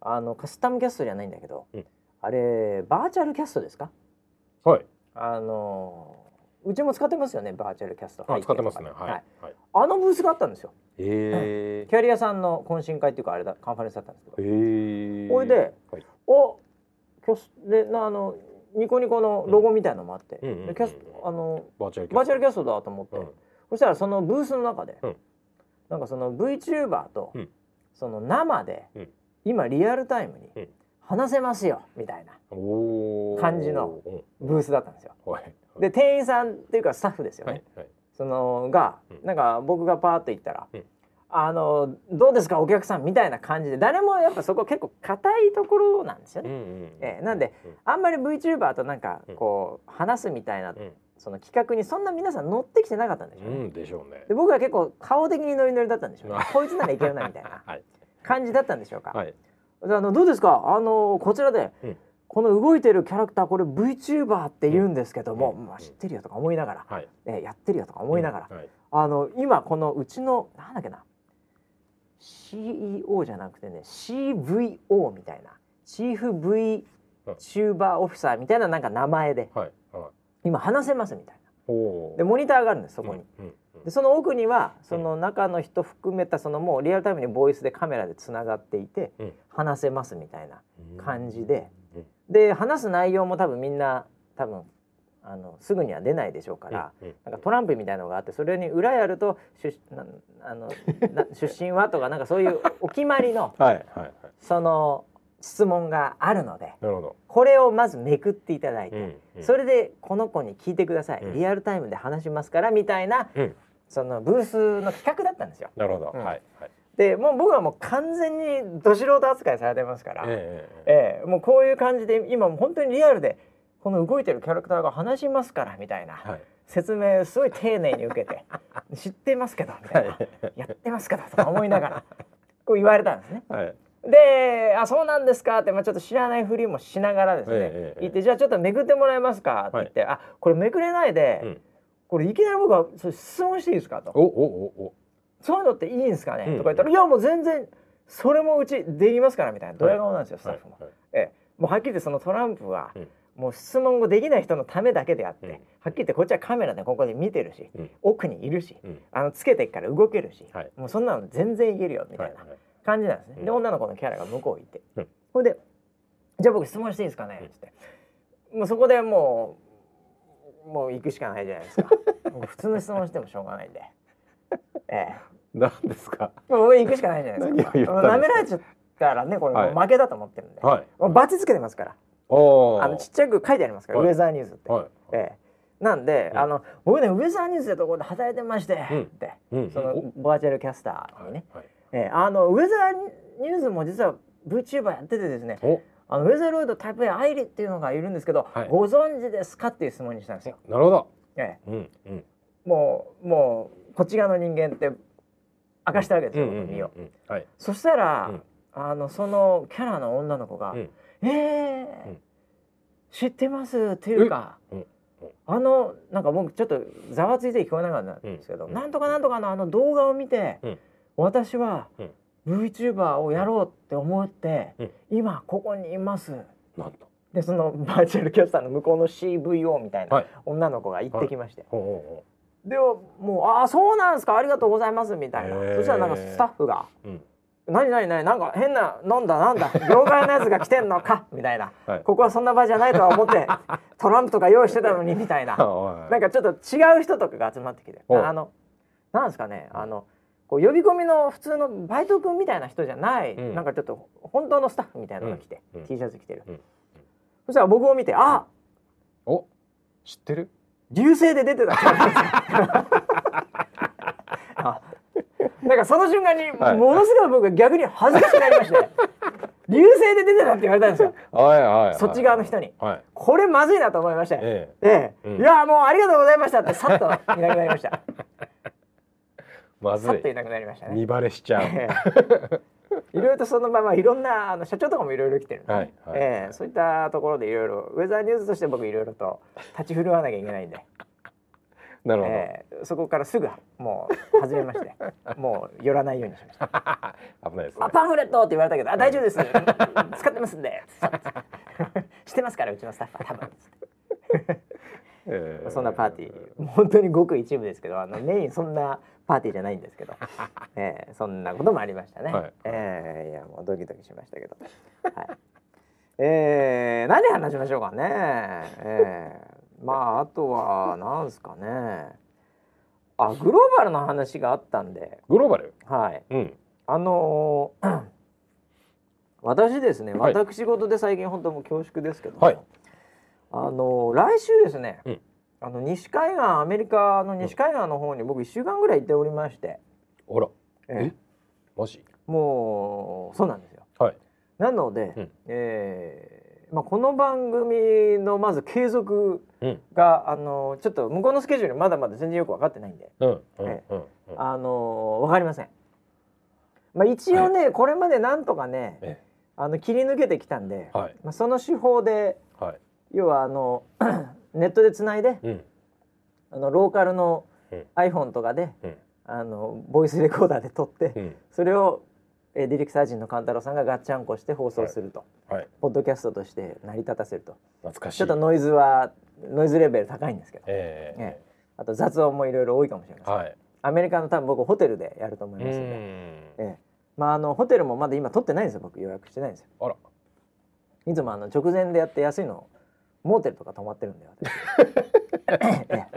[SPEAKER 1] あのカスタムキャストじゃないんだけど、
[SPEAKER 2] うん。
[SPEAKER 1] あれバーチャルキャストですか？
[SPEAKER 2] はい。
[SPEAKER 1] あのうちも使ってますよねバーチャルキャスト。
[SPEAKER 2] あ使ってますね。はい。はい。
[SPEAKER 1] あのブースがあったんですよ。
[SPEAKER 2] え
[SPEAKER 1] キャリアさんの懇親会っていうかあれだカンファレンスだったんですけど、
[SPEAKER 2] えー。
[SPEAKER 1] これで
[SPEAKER 2] はい。
[SPEAKER 1] おキャスでなあのニコニコのロゴみたいのもあって、
[SPEAKER 2] うん
[SPEAKER 1] キャスあの
[SPEAKER 2] バーチャルキャスト
[SPEAKER 1] だと思って、
[SPEAKER 2] うん
[SPEAKER 1] そしたらそのブースの中で、
[SPEAKER 2] うん。
[SPEAKER 1] なんかその VTuber と、
[SPEAKER 2] うん。
[SPEAKER 1] その生で、
[SPEAKER 2] うん。
[SPEAKER 1] 今リアルタイムに、
[SPEAKER 2] うん。
[SPEAKER 1] 話せますよみたいな感じの
[SPEAKER 2] うん。
[SPEAKER 1] ブースだったんですよ。
[SPEAKER 2] はい。
[SPEAKER 1] で店員さんっていうかスタッフですよね、
[SPEAKER 2] はい。はい。
[SPEAKER 1] そのが
[SPEAKER 2] うん。
[SPEAKER 1] なんか僕がパーッと行ったら
[SPEAKER 2] うん「
[SPEAKER 1] あのどうですかお客さん」みたいな感じで誰もやっぱそこ結構硬いところなんですよね。
[SPEAKER 2] うんうん
[SPEAKER 1] ええなんで
[SPEAKER 2] うん。
[SPEAKER 1] あんまり VTuber となんかこう話すみたいな
[SPEAKER 2] うん
[SPEAKER 1] その企画にそんな皆さん乗ってきてなかったんでしょうね。
[SPEAKER 2] うんでしょうね。
[SPEAKER 1] で僕は結構顔的にノリノリだったんでしょうね。
[SPEAKER 2] あ。
[SPEAKER 1] こいつならいけるなみたいな
[SPEAKER 2] はい。
[SPEAKER 1] 感じだったんでしょうか。
[SPEAKER 2] はい。
[SPEAKER 1] であのどうですか？あのこちらで、
[SPEAKER 2] うん。
[SPEAKER 1] この動いてるキャラクターこれ VTuber って言うんですけども、
[SPEAKER 2] うん。
[SPEAKER 1] まあ、知ってるよとか思いながら、
[SPEAKER 2] はい。
[SPEAKER 1] えやってるよとか思いながら、
[SPEAKER 2] はい。
[SPEAKER 1] あの今このうちのなんだっけな？CEO じゃなくてね CVO みたいなチーフ VTuber オフィサーみたいななんか名前で
[SPEAKER 2] はいはい
[SPEAKER 1] 今話せますみたい
[SPEAKER 2] お
[SPEAKER 1] なでモニターがあるんですそこに。
[SPEAKER 2] うんうん
[SPEAKER 1] でその奥にはその中の人含めたそのもうリアルタイムにボイスでカメラでつながっていて
[SPEAKER 2] うん。
[SPEAKER 1] 話せますみたいな
[SPEAKER 2] うん。
[SPEAKER 1] 感じで。
[SPEAKER 2] うん
[SPEAKER 1] で話す内容も多分みんな多分あのすぐには出ないでしょうから、なんかトランプみたいのがあってそれに裏やると出なあのな出身はとかなんかそういうお決まりの
[SPEAKER 2] はいはいはい。
[SPEAKER 1] その質問があるのでこれをまずめくっていただいて、
[SPEAKER 2] うんうん。
[SPEAKER 1] それでこの子に聞いてください、
[SPEAKER 2] うん。
[SPEAKER 1] リアルタイムで話しますからみたいな
[SPEAKER 2] うん。
[SPEAKER 1] そのブースの企画だったんですよ。
[SPEAKER 2] なるほど。
[SPEAKER 1] うん。
[SPEAKER 2] はいはい。
[SPEAKER 1] でもう僕はもう完全にど素人扱いされてますから、
[SPEAKER 2] えええ
[SPEAKER 1] ええもうこういう感じで今もう本当にリアルでこの動いてるキャラクターが話しますからみたいな
[SPEAKER 2] えはい。
[SPEAKER 1] 説明すごい丁寧に受けて 知ってますけどみたいな、
[SPEAKER 2] はい。
[SPEAKER 1] やってますけどとか思いながらこう言われたんですね。
[SPEAKER 2] はい
[SPEAKER 1] で「あそうなんですか」って、まあ、ちょっと知らないふりもしながらですね、
[SPEAKER 2] ええええ
[SPEAKER 1] 言って「じゃあちょっとめくってもらえますか」って言って「あこれめくれないで、
[SPEAKER 2] うん。
[SPEAKER 1] これいきなり僕はそれ質問していいですか?」と。
[SPEAKER 2] おおおお「
[SPEAKER 1] そういうのっていいんですかね
[SPEAKER 2] うん。
[SPEAKER 1] とか言ったら「いやもう全然それもうちできますから」みたいなドヤ顔なんですよ、スタッフも。
[SPEAKER 2] はい。
[SPEAKER 1] ええ、もうはっきり言ってそのトランプは、
[SPEAKER 2] うん。
[SPEAKER 1] もう質問ができない人のためだけであって、
[SPEAKER 2] うん。
[SPEAKER 1] はっきり言ってこっちはカメラでここで見てるし、
[SPEAKER 2] うん。
[SPEAKER 1] 奥にいるし、
[SPEAKER 2] うん。
[SPEAKER 1] あのつけてから動けるし、
[SPEAKER 2] はい。
[SPEAKER 1] もうそんなの全然いけるよみたいな。
[SPEAKER 2] はいはい
[SPEAKER 1] 感じなんですね。
[SPEAKER 2] うん。
[SPEAKER 1] で女の子のキャラが向こう行って、
[SPEAKER 2] うん。
[SPEAKER 1] それで「じゃあ僕質問していいですかね?」っつって、もうそこでもうもう行くしかないじゃないですか。普通の質問してもしょうがないんで。ええ。
[SPEAKER 2] 何ですか？
[SPEAKER 1] もう僕行くしかないじゃないですか。
[SPEAKER 2] 何を言ったんですか？
[SPEAKER 1] 舐められちゃったらねこれ負けだと思ってるんで、
[SPEAKER 2] はい。
[SPEAKER 1] もうバツつけてますから。あのちっちゃく書いてありますから、
[SPEAKER 2] はい。
[SPEAKER 1] ウェザーニュースって。
[SPEAKER 2] はい。
[SPEAKER 1] ええ。なんで、
[SPEAKER 2] うん。
[SPEAKER 1] あの僕ねウェザーニュースでところで働いてまして、
[SPEAKER 2] うん。
[SPEAKER 1] って。
[SPEAKER 2] うん。
[SPEAKER 1] その
[SPEAKER 2] お
[SPEAKER 1] バーチャルキャスターにね、
[SPEAKER 2] はい
[SPEAKER 1] ええあのウェザーニュースも実は VTuber やっててですね
[SPEAKER 2] お。
[SPEAKER 1] あのウェザーロイドタイプ A アイリっていうのがいるんですけど、
[SPEAKER 2] はい。
[SPEAKER 1] ご存知ですかっていう質問にしたんですよ。
[SPEAKER 2] なるほど。
[SPEAKER 1] ええ。
[SPEAKER 2] うんうん。
[SPEAKER 1] もうもうこっち側の人間って明かしたわけですよ、身を。
[SPEAKER 2] うんは。い。
[SPEAKER 1] そしたら、
[SPEAKER 2] うん。
[SPEAKER 1] あのそのキャラの女の子が
[SPEAKER 2] うん「
[SPEAKER 1] えー
[SPEAKER 2] うん。
[SPEAKER 1] 知ってます」っていうか、
[SPEAKER 2] うんうん。
[SPEAKER 1] あのなんか僕ちょっとざわついて聞こえなかったんですけど、
[SPEAKER 2] うん。
[SPEAKER 1] なんとかなんとかのあの動画を見て、
[SPEAKER 2] うん
[SPEAKER 1] 私は
[SPEAKER 2] うん。
[SPEAKER 1] VTuber をやろうって思って、
[SPEAKER 2] うん。
[SPEAKER 1] 今ここにいます。
[SPEAKER 2] なんと。
[SPEAKER 1] でそのバーチャルキャスターの向こうの CVO みたい
[SPEAKER 2] は
[SPEAKER 1] ない。女の子が行ってきまして、
[SPEAKER 2] ほうほ
[SPEAKER 1] でもう「ああそうなんですか。ありがとうございます」みたいな。そしたらなんかスタッフが
[SPEAKER 2] うん「
[SPEAKER 1] 何何何？なんか変ななんだ？なんだ？業界のやつが来てんのか」みたいな、
[SPEAKER 2] はい。
[SPEAKER 1] ここはそんな場じゃないとは思って トランプとか用意してたのにみたいな。
[SPEAKER 2] は
[SPEAKER 1] なんかちょっと違う人とかが集まってきて。
[SPEAKER 2] お
[SPEAKER 1] あのなんですかね？あのこう呼び込みの普通のバイト君みたいな人じゃない、
[SPEAKER 2] うん。
[SPEAKER 1] なんかちょっと本当のスタッフみたいなのが来て、
[SPEAKER 2] うん。うん
[SPEAKER 1] T シャツ着てる、
[SPEAKER 2] うん。
[SPEAKER 1] そしたら僕を見て「あ
[SPEAKER 2] お知ってる？
[SPEAKER 1] 流星で出てた 」なんかその瞬間に
[SPEAKER 2] はい。
[SPEAKER 1] ものすごい僕が逆に恥ずかしくなりまして「流星で出てた」って言われたんですよ。
[SPEAKER 2] はいはいはい。
[SPEAKER 1] そっち側の人に。
[SPEAKER 2] はい。
[SPEAKER 1] これまずいなと思いまして、
[SPEAKER 2] え
[SPEAKER 1] え。え
[SPEAKER 2] うん。
[SPEAKER 1] いやもうありがとうございましたってさっといなくなりました。
[SPEAKER 2] えまずい。
[SPEAKER 1] さっといなくなりましたね。
[SPEAKER 2] 見バレしちゃう。
[SPEAKER 1] ええ。いろいろとそのままいろんなあの社長とかもいろいろ来てるんで、ね。
[SPEAKER 2] はいはい
[SPEAKER 1] ええそういったところでいろいろウェザーニュースとして僕いろいろと立ち振るわなきゃいけないんで、
[SPEAKER 2] なるほど。
[SPEAKER 1] ええそこからすぐもう外れまして もう寄らないようにしました。
[SPEAKER 2] 危ないですね。
[SPEAKER 1] あパンフレットって言われたけど「あ大丈夫です。使ってますんで」してますからうちのスタッフは。多分」
[SPEAKER 2] ええ。
[SPEAKER 1] そんなパーティー本当にごく一部ですけどあのメインそんなパーティーじゃないんですけど、えー、そんなこともありましたね、
[SPEAKER 2] はい。
[SPEAKER 1] えーいやもうドキドキしましたけど、はい、えー、何話しましょうかね、えー、まああとはなんですかね。あグローバルの話があったんで。
[SPEAKER 2] グローバル？
[SPEAKER 1] はい。
[SPEAKER 2] うん。
[SPEAKER 1] あのー 私ですね、
[SPEAKER 2] はい。
[SPEAKER 1] 私事で最近本当もう恐縮ですけど、
[SPEAKER 2] はい。
[SPEAKER 1] あの来週ですね、
[SPEAKER 2] うん
[SPEAKER 1] あの西海岸アメリカの西海岸の方に僕1週間ぐらい行っておりまして、
[SPEAKER 2] あら。
[SPEAKER 1] え
[SPEAKER 2] え。マジ？
[SPEAKER 1] もうそうなんですよ。
[SPEAKER 2] はい。
[SPEAKER 1] なので、
[SPEAKER 2] うん。
[SPEAKER 1] えーまあ、この番組のまず継続
[SPEAKER 2] うん。
[SPEAKER 1] があのちょっと向こうのスケジュールまだまだ全然よく分かってないんで、
[SPEAKER 2] うんうん
[SPEAKER 1] え
[SPEAKER 2] うんうん。
[SPEAKER 1] あの分かりません。まあ、一応ね、これまでなんとかね
[SPEAKER 2] え。
[SPEAKER 1] あの切り抜けてきたんで、
[SPEAKER 2] はい。
[SPEAKER 1] まあ、その手法で
[SPEAKER 2] はい。
[SPEAKER 1] 要はあのネットでつないで
[SPEAKER 2] うん。
[SPEAKER 1] あのローカルの
[SPEAKER 2] うん。
[SPEAKER 1] iPhone とかで
[SPEAKER 2] うん。
[SPEAKER 1] あのボイスレコーダーで撮って、
[SPEAKER 2] うん。
[SPEAKER 1] それをえーディレクター陣の勘太郎さんがガッチャンコして放送すると、
[SPEAKER 2] はい。
[SPEAKER 1] ポッドキャストとして成り立たせると。
[SPEAKER 2] 懐かしい。
[SPEAKER 1] ちょっとノイズはノイズレベル高いんですけど。
[SPEAKER 2] ええ。
[SPEAKER 1] えあと雑音もいろいろ多いかもしれません、
[SPEAKER 2] はい。
[SPEAKER 1] アメリカの多分僕ホテルでやると思いますので、まああのホテルもまだ今取ってないんですよ。僕予約してないんですよ。
[SPEAKER 2] あら。
[SPEAKER 1] いつもあの直前でやって安いのモーテルとか泊まってるんで私。え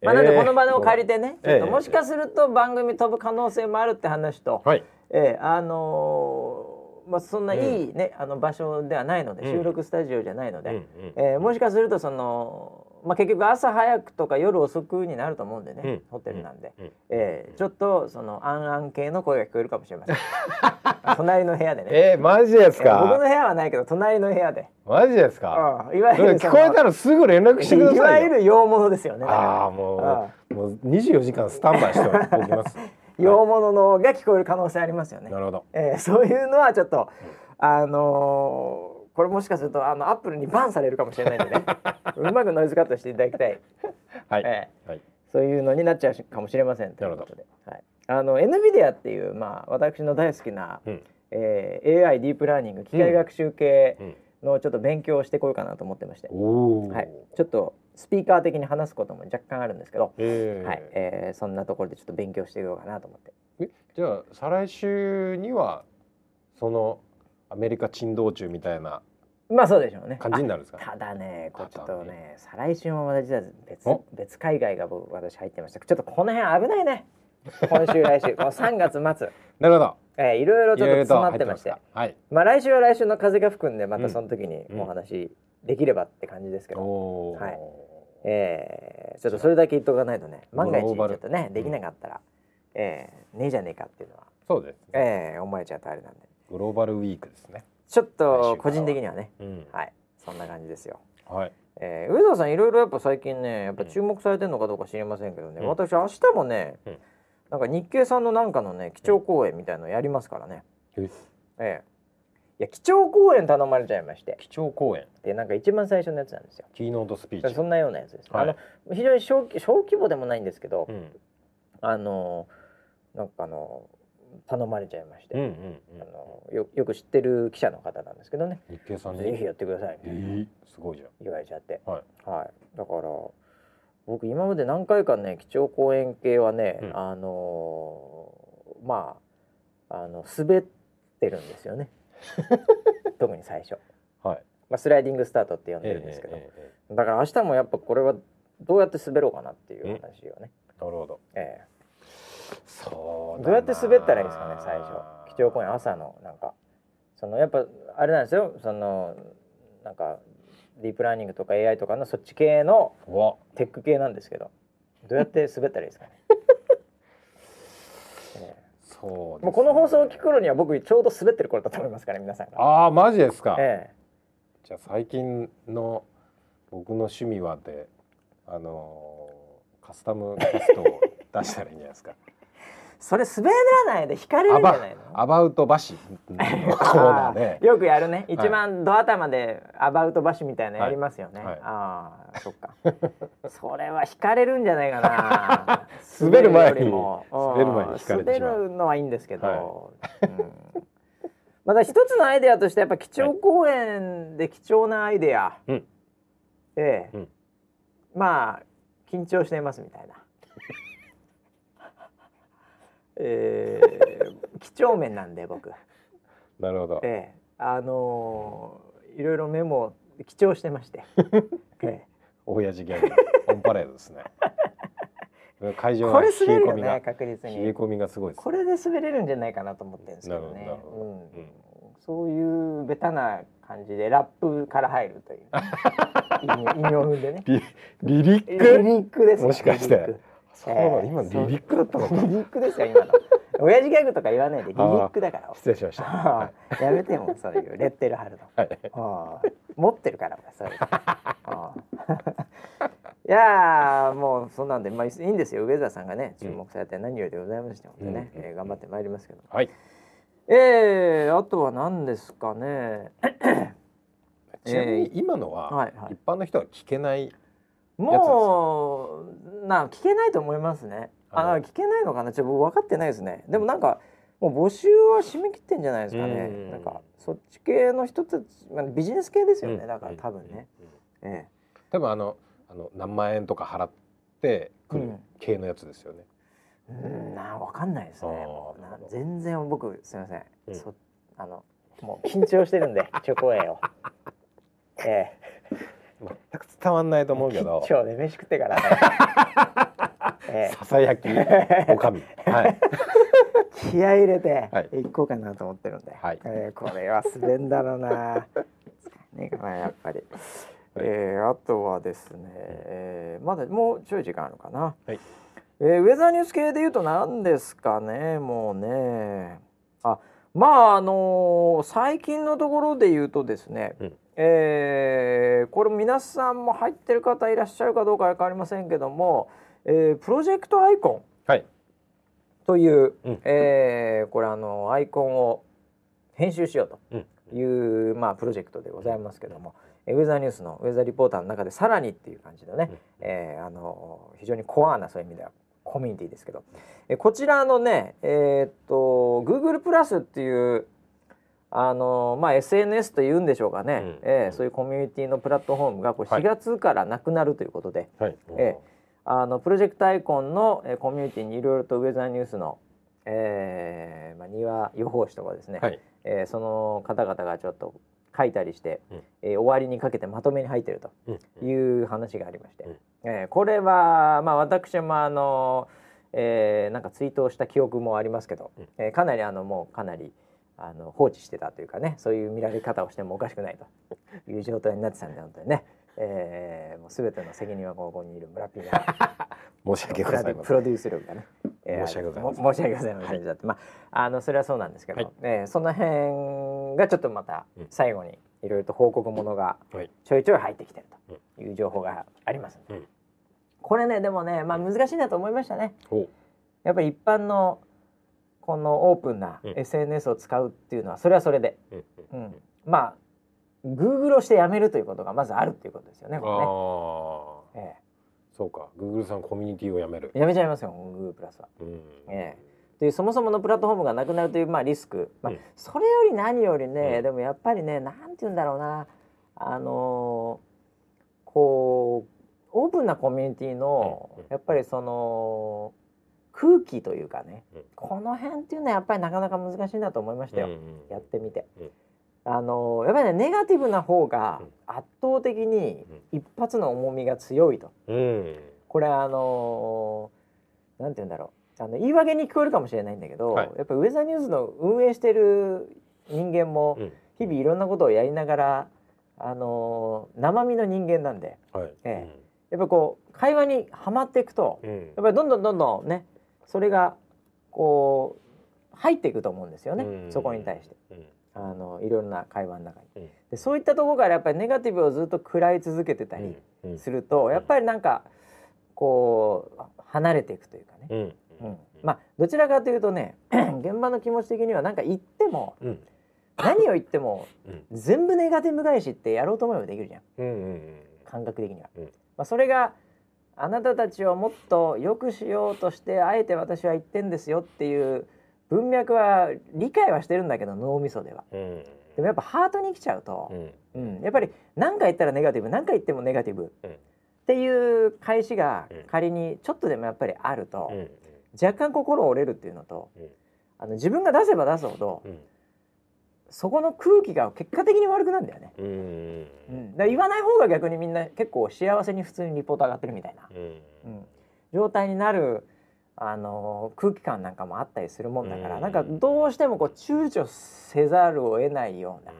[SPEAKER 1] えまあ、なんでこの場を借りてね、
[SPEAKER 2] ええ
[SPEAKER 1] ちょっともしかすると番組飛ぶ可能性もあるって話と、
[SPEAKER 2] はい。
[SPEAKER 1] ええあのーまあそんないいね、あの場所ではないので、
[SPEAKER 2] うん。
[SPEAKER 1] 収録スタジオじゃないので、
[SPEAKER 2] うんうん。
[SPEAKER 1] えーもしかするとその、まあ、結局朝早くとか夜遅くになると思うんでね、
[SPEAKER 2] うん。
[SPEAKER 1] ホテルなんで、
[SPEAKER 2] うん。
[SPEAKER 1] えーちょっとそのあんあん系の声が聞こえるかもしれません。隣の部屋でね、
[SPEAKER 2] えー、マジです
[SPEAKER 1] えー僕の
[SPEAKER 2] か
[SPEAKER 1] 部屋はないけど隣の部屋で、
[SPEAKER 2] マジですか？
[SPEAKER 1] うんいわゆる
[SPEAKER 2] 聞こえたらすぐ連絡してくだ
[SPEAKER 1] い
[SPEAKER 2] さいよ。
[SPEAKER 1] わゆる洋物ですよね。
[SPEAKER 2] ああもうもう24時間スタンバイしておきます。
[SPEAKER 1] 洋物のが聞こえる可能性ありますよね。
[SPEAKER 2] な。るほど。
[SPEAKER 1] えーそういうのはちょっと、あのーこれもしかするとあのアップルにバンされるかもしれないんでね。うまくノイズカットしていただきたい、
[SPEAKER 2] はい、
[SPEAKER 1] え
[SPEAKER 2] はい。
[SPEAKER 1] ーそういうのになっちゃうかもしれません。ということで、はい、あの NVIDIA っていう、まあ、私の大好きな、
[SPEAKER 2] うん。
[SPEAKER 1] えー AI ディープラーニング機械学習系
[SPEAKER 2] うん。
[SPEAKER 1] のちょっと勉強をしてこようかなと思ってまして、
[SPEAKER 2] おお、
[SPEAKER 1] はい、ちょっとスピーカー的に話すことも若干あるんですけど、
[SPEAKER 2] えー。
[SPEAKER 1] はい。えーそんなところでちょっと勉強していこうかなと思って。
[SPEAKER 2] えじゃあ再来週にはそのアメリカ珍道中みたいな
[SPEAKER 1] まあそうでしょうね。
[SPEAKER 2] 感じになるんですか？
[SPEAKER 1] ただね、こうちょっとね、再来週もまた実は別
[SPEAKER 2] お？
[SPEAKER 1] 別海外が僕私入ってました。ちょっとこの辺危ないね。今週来週、この3月末、
[SPEAKER 2] なるほど。
[SPEAKER 1] えー、いろいろちょっと詰まってまして、
[SPEAKER 2] はい。
[SPEAKER 1] まあ来週は来週の風が吹くんで、ま
[SPEAKER 2] うん
[SPEAKER 1] たその時に
[SPEAKER 2] うん。
[SPEAKER 1] お話できればって感じですけど、はい。えーちょっとそれだけ言っとかないとね、万が一ちょっとねできなかったら、えーねえじゃねえかっていうのは、
[SPEAKER 2] そうです、
[SPEAKER 1] えー思われちゃうとあれなんで、
[SPEAKER 2] グローバルウィークですね
[SPEAKER 1] ちょっと個人的にはね、
[SPEAKER 2] うん。
[SPEAKER 1] はい、そんな感じですよ。
[SPEAKER 2] はい。
[SPEAKER 1] えー、上澤さんいろいろやっぱ最近ねやっぱ注目されてるのかどうか知りませんけどね、
[SPEAKER 2] うん。
[SPEAKER 1] 私明日もね、
[SPEAKER 2] うん。
[SPEAKER 1] なんか日経さんのなんかのね基調講演みたいのやりますからね、
[SPEAKER 2] え？
[SPEAKER 1] ええ。いや基調講演頼まれちゃいまして。
[SPEAKER 2] 基調講演？
[SPEAKER 1] でなんか一番最初のやつなんですよ。
[SPEAKER 2] キーノートスピーチ。
[SPEAKER 1] そんなようなやつです、
[SPEAKER 2] はい。
[SPEAKER 1] あの非常に小規小規模でもないんですけど、
[SPEAKER 2] うん。
[SPEAKER 1] あのなんかあの頼まれちゃいまして、
[SPEAKER 2] うんうん
[SPEAKER 1] あのよよく知ってる記者の方なんですけどね。
[SPEAKER 2] 日経さんに？
[SPEAKER 1] ぜひやってください
[SPEAKER 2] えー、すごいじゃん。
[SPEAKER 1] 言われちゃって。
[SPEAKER 2] はい。
[SPEAKER 1] はい、だから僕今まで何回かね基調講演系はね、
[SPEAKER 2] うん。
[SPEAKER 1] あのーまああの滑ってるんですよね。特に最初、
[SPEAKER 2] はい。
[SPEAKER 1] まあ、スライディングスタートって呼んでるんですけど、
[SPEAKER 2] えええええ
[SPEAKER 1] だから明日もやっぱこれはどうやって滑ろうかなっていう話をね、
[SPEAKER 2] えなるほど。
[SPEAKER 1] え
[SPEAKER 2] そう
[SPEAKER 1] どうやって滑ったらいいですかね最初。基調講演朝のなんかそのやっぱあれなんですよ。そのなんかディープラーニングとか AI とかのそっち系のテック系なんですけど。どうやって滑ったらいいですかね、え
[SPEAKER 2] そうね。
[SPEAKER 1] えもうこの放送を聞く頃には僕ちょうど滑ってる頃だと思いますから皆さんが、
[SPEAKER 2] ああマジですか、
[SPEAKER 1] え
[SPEAKER 2] じゃあ最近の僕の趣味はであのーカスタムキャストを出したらいいんじゃないですか。
[SPEAKER 1] えそれ滑らないで引かれるんじゃないの？
[SPEAKER 2] アバウトバシ。
[SPEAKER 1] よくやるね。一番ド頭でアバウトバシみたいなのやりますよね、
[SPEAKER 2] はい。はい
[SPEAKER 1] ああそっか。それは引かれるんじゃないかな。
[SPEAKER 2] 滑る前に。
[SPEAKER 1] よりも。うん
[SPEAKER 2] 滑る前に引かれてしまう。
[SPEAKER 1] 滑るのはいいんですけど、
[SPEAKER 2] はい。
[SPEAKER 1] うん。また一つのアイデアとしてやっぱ基調講演で貴重なアイデア、
[SPEAKER 2] うん。
[SPEAKER 1] ええ。
[SPEAKER 2] うん。
[SPEAKER 1] まあ緊張していますみたいな。えー、几帳面なんで僕、
[SPEAKER 2] なるほど。
[SPEAKER 1] ええ。あのーいろいろメモを記帳してまして、え
[SPEAKER 2] 親父ギャグ。オンパレードですね。会場は冷え込みが。
[SPEAKER 1] 確実
[SPEAKER 2] 冷え
[SPEAKER 1] に
[SPEAKER 2] 込みがすごいです
[SPEAKER 1] これで滑れるんじゃないかなと思ってるんですけどねうん。そういうベタな感じでラップから入るという。意味を踏んでね。
[SPEAKER 2] リリリッ
[SPEAKER 1] リ
[SPEAKER 2] ク？
[SPEAKER 1] リックです
[SPEAKER 2] もしかしてそう。なの
[SPEAKER 1] ええ
[SPEAKER 2] 今リリックだったのか。
[SPEAKER 1] リリックですよ今の。親父ギャグとか言わないでリリックだから。
[SPEAKER 2] 失礼しました。は
[SPEAKER 1] やめてもそういうレッテル貼るの。
[SPEAKER 2] い、はい
[SPEAKER 1] 持ってるから俺そうい やーもうそんなんでまあいいんですよ。上澤さんがね注目されて何よりでございまして本当にね、
[SPEAKER 2] うん。
[SPEAKER 1] えー頑張ってまいりますけど。
[SPEAKER 2] はい。
[SPEAKER 1] えー、あとは何ですかね。
[SPEAKER 2] ちなみに今のは、一般の人は聞けない
[SPEAKER 1] もうな聞けないと思いますね。あ
[SPEAKER 2] あの
[SPEAKER 1] 聞けないのかな？ちょっと僕分かってないですね。でもなんかもう募集は締め切ってんじゃないですかね。
[SPEAKER 2] うん。
[SPEAKER 1] なんかそっち系の人たち、まあ、ビジネス系ですよね、
[SPEAKER 2] うん。
[SPEAKER 1] だから多分ね、
[SPEAKER 2] うん。うん
[SPEAKER 1] え。
[SPEAKER 2] 多分あのあの何万円とか払ってくる
[SPEAKER 1] うん
[SPEAKER 2] 系のやつですよね、
[SPEAKER 1] えうん。な分かんないですね。全然僕すみません、
[SPEAKER 2] うん。
[SPEAKER 1] そあのもう緊張してるんでチョコエを。え
[SPEAKER 2] 全く伝わんないと思うけ
[SPEAKER 1] え
[SPEAKER 2] ど
[SPEAKER 1] 緊張で飯食ってからね。ええ。
[SPEAKER 2] ささやきおかみはい。
[SPEAKER 1] 気合い入れて
[SPEAKER 2] はい。
[SPEAKER 1] 行こうかなと思ってるんで、
[SPEAKER 2] はい。
[SPEAKER 1] えーこれは滑んだろうな。ねまあやっぱり、えーあとはですね、えーまだもうちょい時間あるかな、
[SPEAKER 2] はい。
[SPEAKER 1] えーウェザーニュース系で言うと何ですかねもうね。あまああのー最近のところで言うとですね、
[SPEAKER 2] うん
[SPEAKER 1] えーこれ皆さんも入ってる方いらっしゃるかどうかは分かりませんけども、えープロジェクトアイコン
[SPEAKER 2] はい。
[SPEAKER 1] という、
[SPEAKER 2] うん。
[SPEAKER 1] えーこれあのアイコンを編集しようと
[SPEAKER 2] うん。
[SPEAKER 1] いう、まあ、プロジェクトでございますけども、えーウェザーニュースのウェザーリポーターの中でさらにっていう感じでね、
[SPEAKER 2] うん。
[SPEAKER 1] えーあの非常にコアなそういう意味ではコミュニティですけど、えーこちらのねえーっと Google プラスっていうあのまあ SNS というんでしょうかね、
[SPEAKER 2] うん。
[SPEAKER 1] えーそういうコミュニティのプラットフォームがこれ
[SPEAKER 2] はい。
[SPEAKER 1] 4月からなくなるということで、
[SPEAKER 2] はい。
[SPEAKER 1] えあのプロジェクトアイコンの、えーコミュニティにいろいろとウェザーニュースの、えーまあ、庭予報士とかですね、
[SPEAKER 2] はい。
[SPEAKER 1] えーその方々がちょっと書いたりして、
[SPEAKER 2] うん。
[SPEAKER 1] えー終わりにかけてまとめに入ってると
[SPEAKER 2] うん。
[SPEAKER 1] いう話がありまして、
[SPEAKER 2] うん。
[SPEAKER 1] えーこれは、まあ、私もあの、えーなんかツイートをした記憶もありますけど、
[SPEAKER 2] うん。
[SPEAKER 1] えーかなりあのもうかなりあの放置してたというかねそういう見られ方をしてもおかしくないと。いう状態になってたんで本当にね、えーもう全ての責任はここにいる村ピーが。
[SPEAKER 2] 申し訳ございません。
[SPEAKER 1] プロデュース力がね、えー
[SPEAKER 2] 申し訳ございません。
[SPEAKER 1] も申し訳ございませんまああのそれはそうなんですけど、
[SPEAKER 2] はい。
[SPEAKER 1] えーその辺がちょっとまた
[SPEAKER 2] うん。
[SPEAKER 1] 最後にいろいろと報告ものが
[SPEAKER 2] はい。
[SPEAKER 1] ちょいちょい入ってきてるという情報がありますんで、
[SPEAKER 2] うん。
[SPEAKER 1] これねでもねまあ難しいなと思いましたね。
[SPEAKER 2] お
[SPEAKER 1] やっぱり一般のこのオープンな
[SPEAKER 2] うん。
[SPEAKER 1] SNS を使うっていうのはそれはそれで、
[SPEAKER 2] うん。
[SPEAKER 1] うん、まあ Google をしてやめるということがまずあるっていうことですよね。こ
[SPEAKER 2] ああ
[SPEAKER 1] れねえ。
[SPEAKER 2] そうか。Google さんコミュニティをやめる。
[SPEAKER 1] えやめちゃいますよ Google プラスは。
[SPEAKER 2] うん。
[SPEAKER 1] ええ。というそもそものプラットフォームがなくなるという、まあ、リスク、まあ
[SPEAKER 2] うん。
[SPEAKER 1] それより何よりね、
[SPEAKER 2] うん。
[SPEAKER 1] でもやっぱりねなんて言うんだろうな。あのーこうオープンなコミュニティの、
[SPEAKER 2] うん。うん。
[SPEAKER 1] やっぱりその空気というかね、
[SPEAKER 2] うん。
[SPEAKER 1] この辺っていうのはやっぱりなかなか難しいなと思いましたよ、
[SPEAKER 2] うんうん
[SPEAKER 1] やってみて。
[SPEAKER 2] うん。
[SPEAKER 1] あのーやっぱりねネガティブな方が
[SPEAKER 2] うん。
[SPEAKER 1] 圧倒的に一発の重みが強いと。
[SPEAKER 2] うん。
[SPEAKER 1] これあのーなんて言うんだろう。あの言い訳に聞こえるかもしれないんだけど、
[SPEAKER 2] はい。
[SPEAKER 1] やっぱウェザーニュースの運営してる人間も
[SPEAKER 2] うん。
[SPEAKER 1] 日々いろんなことをやりながら、あのー生身の人間なんで。
[SPEAKER 2] はい。
[SPEAKER 1] えやっぱこう会話にはまっていくと
[SPEAKER 2] うん。
[SPEAKER 1] やっぱりどんどんどんどんねそれがこう入っていくと思うんですよね、
[SPEAKER 2] うん。
[SPEAKER 1] そこに対して。
[SPEAKER 2] うん。
[SPEAKER 1] あのいろんな会話の中に。
[SPEAKER 2] うん。
[SPEAKER 1] でそういったところからやっぱりネガティブをずっと食らい続けてたり
[SPEAKER 2] うん。
[SPEAKER 1] すると、やっぱりなんかこう離れていくというかね、
[SPEAKER 2] うん。
[SPEAKER 1] うん。まあどちらかというとね 現場の気持ち的にはなんか言っても
[SPEAKER 2] うん。
[SPEAKER 1] 何を言っても
[SPEAKER 2] うん。
[SPEAKER 1] 全部ネガティブ返しってやろうと思えばできるじゃん
[SPEAKER 2] うんうん。
[SPEAKER 1] 感覚的には。
[SPEAKER 2] うん。
[SPEAKER 1] まあ、それがあなたたちをもっと良くしようとしてあえて私は言ってんですよっていう文脈は理解はしてるんだけど脳みそでは。
[SPEAKER 2] うん。
[SPEAKER 1] でもやっぱハートに来ちゃうと
[SPEAKER 2] う、ん。
[SPEAKER 1] うん、やっぱり何か言ったらネガティブ何か言ってもネガティブ。
[SPEAKER 2] うん。
[SPEAKER 1] っていう返しが
[SPEAKER 2] うん
[SPEAKER 1] 仮にちょっとでもやっぱりあると、
[SPEAKER 2] うん。
[SPEAKER 1] 若干心折れるっていうのと
[SPEAKER 2] うん。
[SPEAKER 1] あの自分が出せば出すほど
[SPEAKER 2] うん
[SPEAKER 1] そこの空気が結果的に悪くなるんだよね。
[SPEAKER 2] うん。
[SPEAKER 1] うん、だ言わない方が逆にみんな結構幸せに普通にリポート上がってるみたいな、
[SPEAKER 2] うん。
[SPEAKER 1] うん、状態になるあの空気感なんかもあったりするもんだから、
[SPEAKER 2] うん。
[SPEAKER 1] なんかどうしてもこう躊躇せざるを得ないような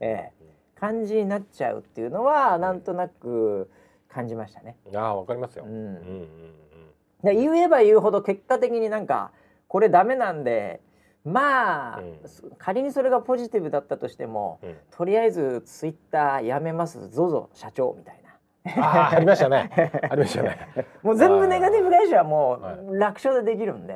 [SPEAKER 1] え感じになっちゃうっていうのはなんとなく感じましたね。
[SPEAKER 2] ああわかりますよ。
[SPEAKER 1] う
[SPEAKER 2] うんうん
[SPEAKER 1] ん、
[SPEAKER 2] うん
[SPEAKER 1] で言えば言うほど結果的になんかこれダメなんでまあ、
[SPEAKER 2] うん。
[SPEAKER 1] 仮にそれがポジティブだったとしても
[SPEAKER 2] うん。
[SPEAKER 1] とりあえずツイッターやめます。ZOZO 社長みたいな。
[SPEAKER 2] ああありましたね。ありましたね。
[SPEAKER 1] もう全部ネガティブ返しはも
[SPEAKER 2] は
[SPEAKER 1] う楽勝でできるんで、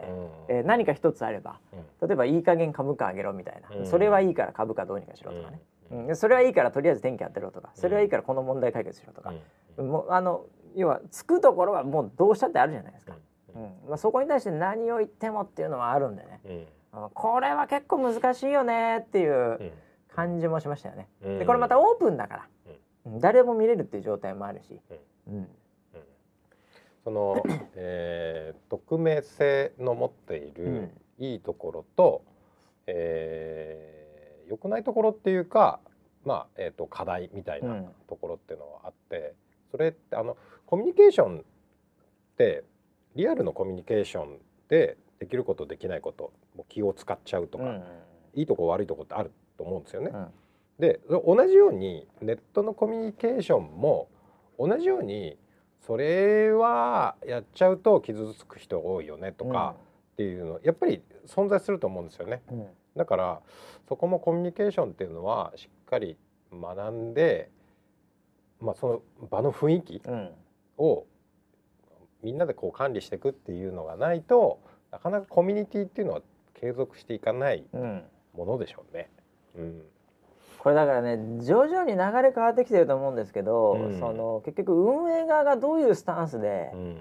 [SPEAKER 2] うん。
[SPEAKER 1] えー何か一つあれば
[SPEAKER 2] うん。
[SPEAKER 1] 例えばいい加減株価上げろみたいな、
[SPEAKER 2] うん。
[SPEAKER 1] それはいいから株価どうにかしろとかね、
[SPEAKER 2] う
[SPEAKER 1] うん。ん。それはいいからとりあえず天気当てろとか。それはいいからこの問題解決しろとか、
[SPEAKER 2] うん。
[SPEAKER 1] もうあの要はつくところはもうどうしたってあるじゃないですか、
[SPEAKER 2] う
[SPEAKER 1] うん。まあ、そこに対して何を言ってもっていうのはあるんでね、これは結構難しいよねっていう
[SPEAKER 2] うん。
[SPEAKER 1] 感じもしましたよね。
[SPEAKER 2] うん。
[SPEAKER 1] でこれまたオープンだから、うん。誰も見れるっていう状態もあるし、うん。
[SPEAKER 2] うん。その、えー、匿名性の持っている
[SPEAKER 1] うん。
[SPEAKER 2] いいところと、えー、良くないところっていうか、まあえー、と課題みたいな
[SPEAKER 1] うん。
[SPEAKER 2] ところっていうのはあって、それってあのコミュニケーションってリアルのコミュニケーションでできることできないこともう気を使っちゃうとか、
[SPEAKER 1] うん
[SPEAKER 2] いいとこ悪いとこってあると思うんですよね。
[SPEAKER 1] うん。
[SPEAKER 2] で同じようにネットのコミュニケーションも同じようにそれはやっちゃうと傷つく人多いよねとかっていうのやっぱり存在すると思うんですよね。
[SPEAKER 1] うん。
[SPEAKER 2] だからそこもコミュニケーションっていうのはしっかり学んで、まあ、その場の雰囲気
[SPEAKER 1] うん。
[SPEAKER 2] をみんなでこう管理していくっていうのがないとなかなかコミュニティっていうのは継続していかない
[SPEAKER 1] うん。
[SPEAKER 2] ものでしょうね。うん。
[SPEAKER 1] これだからね徐々に流れ変わってきてると思うんですけど、
[SPEAKER 2] うん。
[SPEAKER 1] その結局運営側がどういうスタンスで
[SPEAKER 2] うん。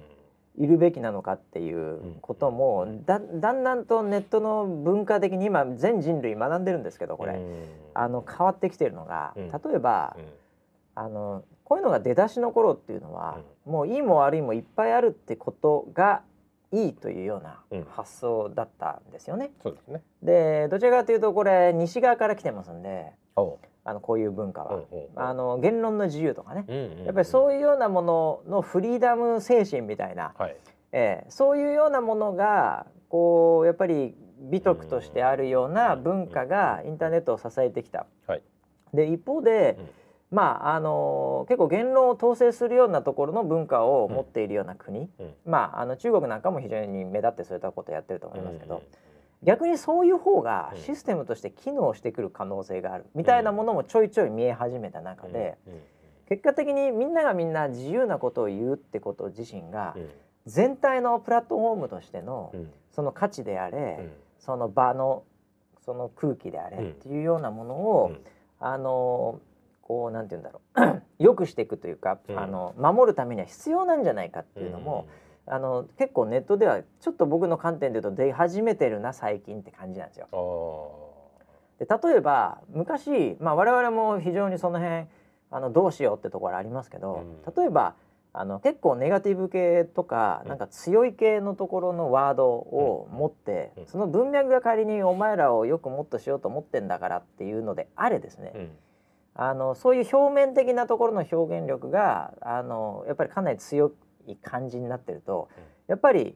[SPEAKER 1] いるべきなのかっていうことも、だだんだんとネットの文化的に今全人類学んでるんですけどこれ、
[SPEAKER 2] うん。
[SPEAKER 1] あの変わってきてるのが、
[SPEAKER 2] うん。
[SPEAKER 1] 例えば、
[SPEAKER 2] うん。
[SPEAKER 1] あのこういうのが出だしの頃っていうのは、もういいも悪いもいっぱいあるってことがいいというような
[SPEAKER 2] うん
[SPEAKER 1] 発想だったんですよね。
[SPEAKER 2] そうですね。
[SPEAKER 1] でどちらかというとこれ西側から来てますんであのこういう文化は。あの言論の自由とかね、やっぱりそういうようなもののフリーダム精神みたいな、
[SPEAKER 2] はい。
[SPEAKER 1] ええそういうようなものがこうやっぱり美徳としてあるような文化がインターネットを支えてきた。
[SPEAKER 2] はい。
[SPEAKER 1] で一方で、
[SPEAKER 2] うん
[SPEAKER 1] まああの結構言論を統制するようなところの文化を持っているような国、
[SPEAKER 2] うん。
[SPEAKER 1] まああの中国なんかも非常に目立ってそういったことをやってると思いますけど、
[SPEAKER 2] うん。
[SPEAKER 1] 逆にそういう方が
[SPEAKER 2] うん。
[SPEAKER 1] システムとして機能してくる可能性がある。みたいなものもちょいちょい見え始めた中で、結果的にみんながみんな自由なことを言うってこと自身が
[SPEAKER 2] うん。
[SPEAKER 1] 全体のプラットフォームとしての
[SPEAKER 2] うん。
[SPEAKER 1] その価値であれ、
[SPEAKER 2] うん。
[SPEAKER 1] その場のその空気であれ
[SPEAKER 2] うん
[SPEAKER 1] っていうようなものを、
[SPEAKER 2] うん。
[SPEAKER 1] あのこうなんて言うんだろう。良くしていくというか、
[SPEAKER 2] うん。
[SPEAKER 1] あの守るためには必要なんじゃないかっていうのも、あの結構ネットではちょっと僕の観点で言うと出始めてるな最近って感じなんですよ。で例えば昔、まあ、我々も非常にその辺あのどうしようってところありますけど、
[SPEAKER 2] うん。
[SPEAKER 1] 例えばあの結構ネガティブ系とか、
[SPEAKER 2] うん。
[SPEAKER 1] なんか強い系のところのワードを持って、
[SPEAKER 2] うん。
[SPEAKER 1] その文脈が仮にお前らをよくもっとしようと思ってんだからっていうのであれですね、
[SPEAKER 2] うん
[SPEAKER 1] あのそういう表面的なところの表現力があのやっぱりかなり強い感じになってると、
[SPEAKER 2] うん。
[SPEAKER 1] やっぱり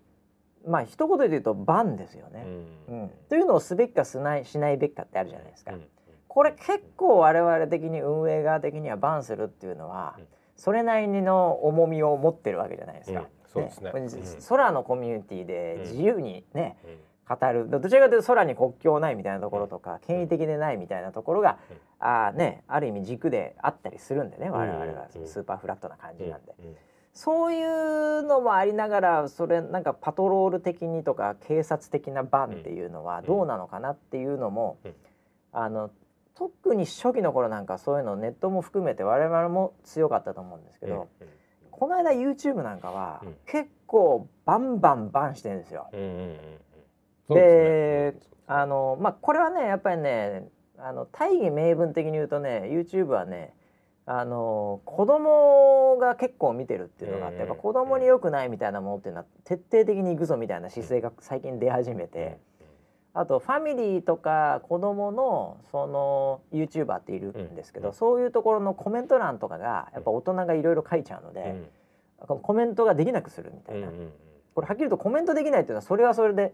[SPEAKER 1] まあ一言で言うとバンですよね。うん。というのをすべきかしないしないべきかってあるじゃないですか。
[SPEAKER 2] うん。
[SPEAKER 1] これ結構我々的に運営側的にはバンするっていうのは、
[SPEAKER 2] うん。
[SPEAKER 1] それなりの重みを持ってるわけじゃないですか。
[SPEAKER 2] うん。そうですね。
[SPEAKER 1] 空のコミュニティで
[SPEAKER 2] うん
[SPEAKER 1] 自由にね、
[SPEAKER 2] うん
[SPEAKER 1] 語る。どちらかというと空に国境ないみたいなところとか、権威的でないみたいなところが、
[SPEAKER 2] うん。
[SPEAKER 1] あーねある意味軸であったりするんでね我々は。
[SPEAKER 2] うん。
[SPEAKER 1] スーパーフラットな感じなんで、
[SPEAKER 2] うん。
[SPEAKER 1] そういうのもありながらそれなんかパトロール的にとか警察的なバンっていうのはどうなのかなっていうのも、
[SPEAKER 2] うん。
[SPEAKER 1] あの特に初期の頃なんかそういうのネットも含めて我々も強かったと思うんですけど、
[SPEAKER 2] うん。
[SPEAKER 1] この間 YouTube なんかは
[SPEAKER 2] うん。
[SPEAKER 1] 結構バンバンバンしてるんですよ。で
[SPEAKER 2] ね。
[SPEAKER 1] あのまあこれはねやっぱりねあの大義名分的に言うとね YouTube はねあの子供が結構見てるっていうのがあって、
[SPEAKER 2] うん
[SPEAKER 1] やっぱ子供に良くないみたいなものっていうのは徹底的に行くぞみたいな姿勢が最近出始めて、あとファミリーとか子供のその YouTuber っているんですけど、
[SPEAKER 2] うん
[SPEAKER 1] そういうところのコメント欄とかがやっぱ大人がいろいろ書いちゃうので、コメントができなくするみたいな、これはっきりとコメントできないっていうのはそれはそれで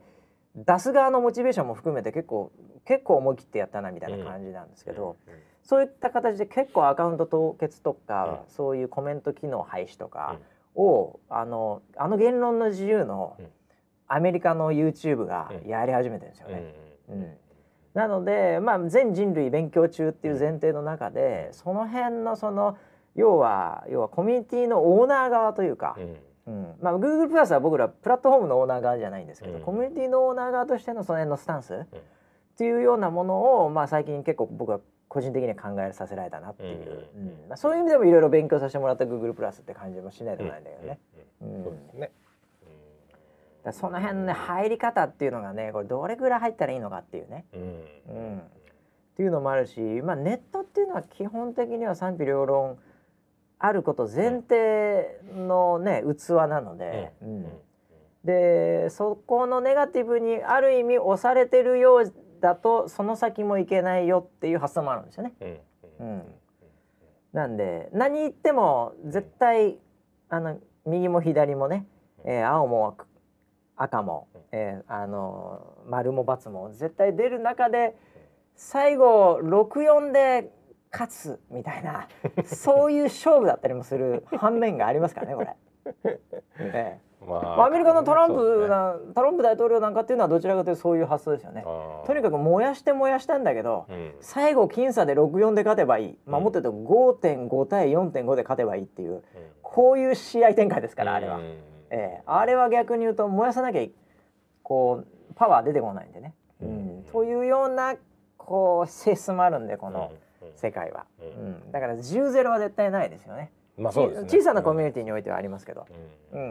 [SPEAKER 1] 出す側のモチベーションも含めて結構結構思い切ってやったなみたいな感じなんですけど、
[SPEAKER 2] うん。
[SPEAKER 1] そういった形で結構アカウント凍結とか、
[SPEAKER 2] うん。
[SPEAKER 1] そういうコメント機能廃止とかを、あのあの言論の自由の
[SPEAKER 2] うん。
[SPEAKER 1] アメリカの YouTube が
[SPEAKER 2] うん。
[SPEAKER 1] やり始めてるんですよ
[SPEAKER 2] うん
[SPEAKER 1] ね。
[SPEAKER 2] うん
[SPEAKER 1] うん。なので、まあ、全人類勉強中っていう前提の中でその辺のその要は要はコミュニティのオーナー側というか、
[SPEAKER 2] うん。
[SPEAKER 1] うんまあ、Google プラスは僕らプラットフォームのオーナー側じゃないんですけど、
[SPEAKER 2] うん。
[SPEAKER 1] コミュニティのオーナー側としてのその辺のスタンスっていうようなものを、まあ、最近結構僕は個人的に考えさせられたなっていう、
[SPEAKER 2] うん
[SPEAKER 1] うんまあ、そういう意味でもいろいろ勉強させてもらった Google プラスって感じもしないでもないんだけどね。うん
[SPEAKER 2] そうですね。
[SPEAKER 1] だその辺のね入り方っていうのがねこれどれぐらい入ったらいいのかっていうね。
[SPEAKER 2] うん。
[SPEAKER 1] うん。っていうのもあるし、まあ、ネットっていうのは基本的には賛否両論あること前提のね器なので、うん。でそこのネガティブにある意味押されてるようだとその先もいけないよっていう発想もあるんですよね。うん。なんで何言っても絶対あの右も左もね、えー青も赤も、えーあの丸も×も絶対出る中で最後64で勝つみたいなそういう勝負だったりもする反面がありますからねこれ。ええ。
[SPEAKER 2] ま
[SPEAKER 1] まあ、アメリカのトランプ
[SPEAKER 2] そうですね。
[SPEAKER 1] な、トランプ大統領なんかっていうのはどちらかというとそういう発想ですよね。とにかく燃やして燃やしたんだけど、
[SPEAKER 2] うん。
[SPEAKER 1] 最後僅差で64で勝てばいい、まあ、
[SPEAKER 2] うん
[SPEAKER 1] もっと言うと5.5対4.5で勝てばいいっていう
[SPEAKER 2] うん。
[SPEAKER 1] こういう試合展開ですからあれは、
[SPEAKER 2] うん。
[SPEAKER 1] ええ。あれは逆に言うと燃やさなきゃいこうパワー出てこないんでね、う
[SPEAKER 2] うん。
[SPEAKER 1] んというようなこう性質もあるんでこの
[SPEAKER 2] うんうん
[SPEAKER 1] 世界は、
[SPEAKER 2] う
[SPEAKER 1] うん。んだから10-0は絶対ないですよね。
[SPEAKER 2] まあそうですね。
[SPEAKER 1] 小さなコミュニティにおいてはありますけど、
[SPEAKER 2] うん。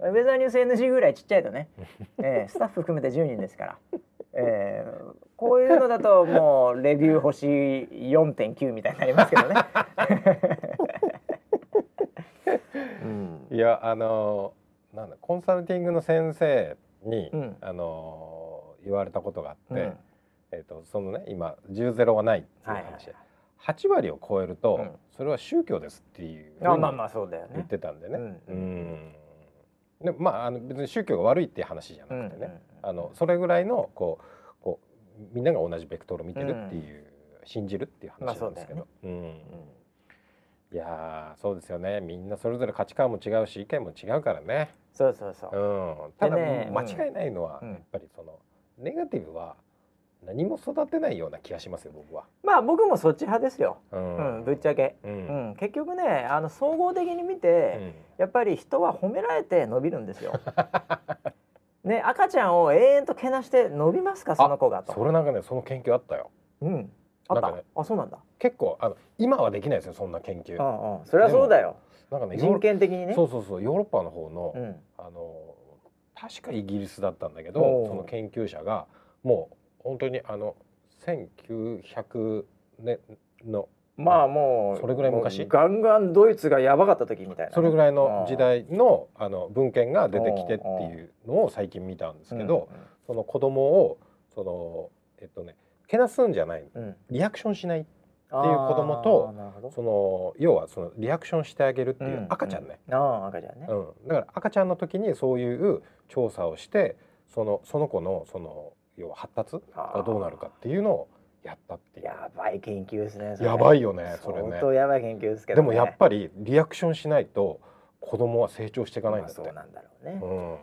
[SPEAKER 1] うん、ウェザーニュース NG ぐらいちっちゃいとね、えースタッフ含めて10人ですから、えーこういうのだともうレビュー星4.9みたいになりますけどね。うん。
[SPEAKER 2] いやあのーなんだコンサルティングの先生に、
[SPEAKER 1] うん。
[SPEAKER 2] あのー言われたことがあって、
[SPEAKER 1] うん。
[SPEAKER 2] えっ、とそのね今10ゼロはないっていう話で、
[SPEAKER 1] はいはいはい
[SPEAKER 2] 8割を超えると、
[SPEAKER 1] うん。
[SPEAKER 2] それは宗教ですっていうふうに
[SPEAKER 1] あまあまあそうだよ
[SPEAKER 2] 言っ
[SPEAKER 1] ね。
[SPEAKER 2] てたんでね。
[SPEAKER 1] うん
[SPEAKER 2] うんでまああの別に宗教が悪いっていう話じゃなくてね、
[SPEAKER 1] うん
[SPEAKER 2] あのそれぐらいのこうこうみんなが同じベクトルを見てるっていう、信じるっていう話なんですけど、うん
[SPEAKER 1] うん。
[SPEAKER 2] いやーそうですよね。みんなそれぞれ価値観も違うし意見も違うからね、
[SPEAKER 1] そうそうそう。
[SPEAKER 2] う。ん、ただ、
[SPEAKER 1] でね
[SPEAKER 2] 間違いないのは、
[SPEAKER 1] うん。
[SPEAKER 2] やっぱりそのネガティブは何も育てないような気がしますよ僕は。
[SPEAKER 1] まあ僕もそっち派ですよ。
[SPEAKER 2] う
[SPEAKER 1] うんん、ぶっちゃけ。
[SPEAKER 2] う
[SPEAKER 1] うんん、結局ねあの総合的に見て、やっぱり人は褒められて伸びるんですよ。ね赤ちゃんを永遠とけなして伸びますかその子がと。
[SPEAKER 2] それなんかねその研究あったよ。
[SPEAKER 1] うん。あった。
[SPEAKER 2] ね
[SPEAKER 1] あそうなんだ。
[SPEAKER 2] 結構あの今はできないですよそんな研究。
[SPEAKER 1] うんうん。それはそうだよ。
[SPEAKER 2] なんかね
[SPEAKER 1] 人権的にね。
[SPEAKER 2] そうそうそうヨーロッパの方の、
[SPEAKER 1] うん。
[SPEAKER 2] あの確かイギリスだったんだけ
[SPEAKER 1] お
[SPEAKER 2] ど
[SPEAKER 1] う
[SPEAKER 2] その研究者がもう本当にあの1900年の
[SPEAKER 1] まあもう
[SPEAKER 2] それぐらい昔？
[SPEAKER 1] ガンガンドイツがやばかった時みたいなね、
[SPEAKER 2] それぐらいの時代のあの文献が出てきてっていうのを最近見たんですけど、その子供をそのえっとねけなすんじゃない
[SPEAKER 1] うん、うん、
[SPEAKER 2] リアクションしない
[SPEAKER 1] って
[SPEAKER 2] いう子供とその要はそのリアクションしてあげるっていう
[SPEAKER 1] うん。
[SPEAKER 2] 赤ちゃんね、
[SPEAKER 1] ああ赤ちゃんね、
[SPEAKER 2] うん、だから赤ちゃんの時にそういう調査をしてそのその子のその要は発達がどうなるかっていうのをやったっていう。
[SPEAKER 1] やばい研究ですね
[SPEAKER 2] やばいよねそれね。
[SPEAKER 1] 相当やばい研究ですけ
[SPEAKER 2] で
[SPEAKER 1] ど、ね、
[SPEAKER 2] もやっぱりリアクションしないと子供は成長していかないんだって、
[SPEAKER 1] まあそうなんだろうね、
[SPEAKER 2] うん、
[SPEAKER 1] うん。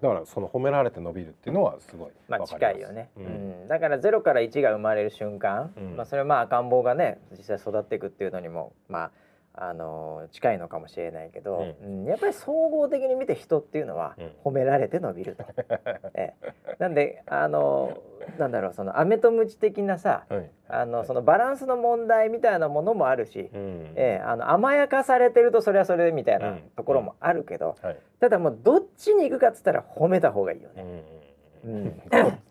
[SPEAKER 2] だからその褒められて伸びるっていうのはすごい
[SPEAKER 1] まあ近いよね、
[SPEAKER 2] う
[SPEAKER 1] うん。んだから0から1が生まれる瞬間、
[SPEAKER 2] うん。
[SPEAKER 1] まあ、それはまあ赤ん坊がね実際育っていくっていうのにもまああのー近いのかもしれないけど、うん。やっぱり総合的に見て人っていうのは
[SPEAKER 2] うん。
[SPEAKER 1] 褒められて伸びると。ええ。なんであのーなんだろうその飴とムチ的なさ
[SPEAKER 2] はい。
[SPEAKER 1] あのそのバランスの問題みたいなものもあるし、
[SPEAKER 2] うん。
[SPEAKER 1] ええあの甘やかされてるとそれはそれみたいな
[SPEAKER 2] うん。
[SPEAKER 1] ところもあるけど、
[SPEAKER 2] はい。
[SPEAKER 1] ただもうどっちに行くかっつったら褒めた方がいいよね。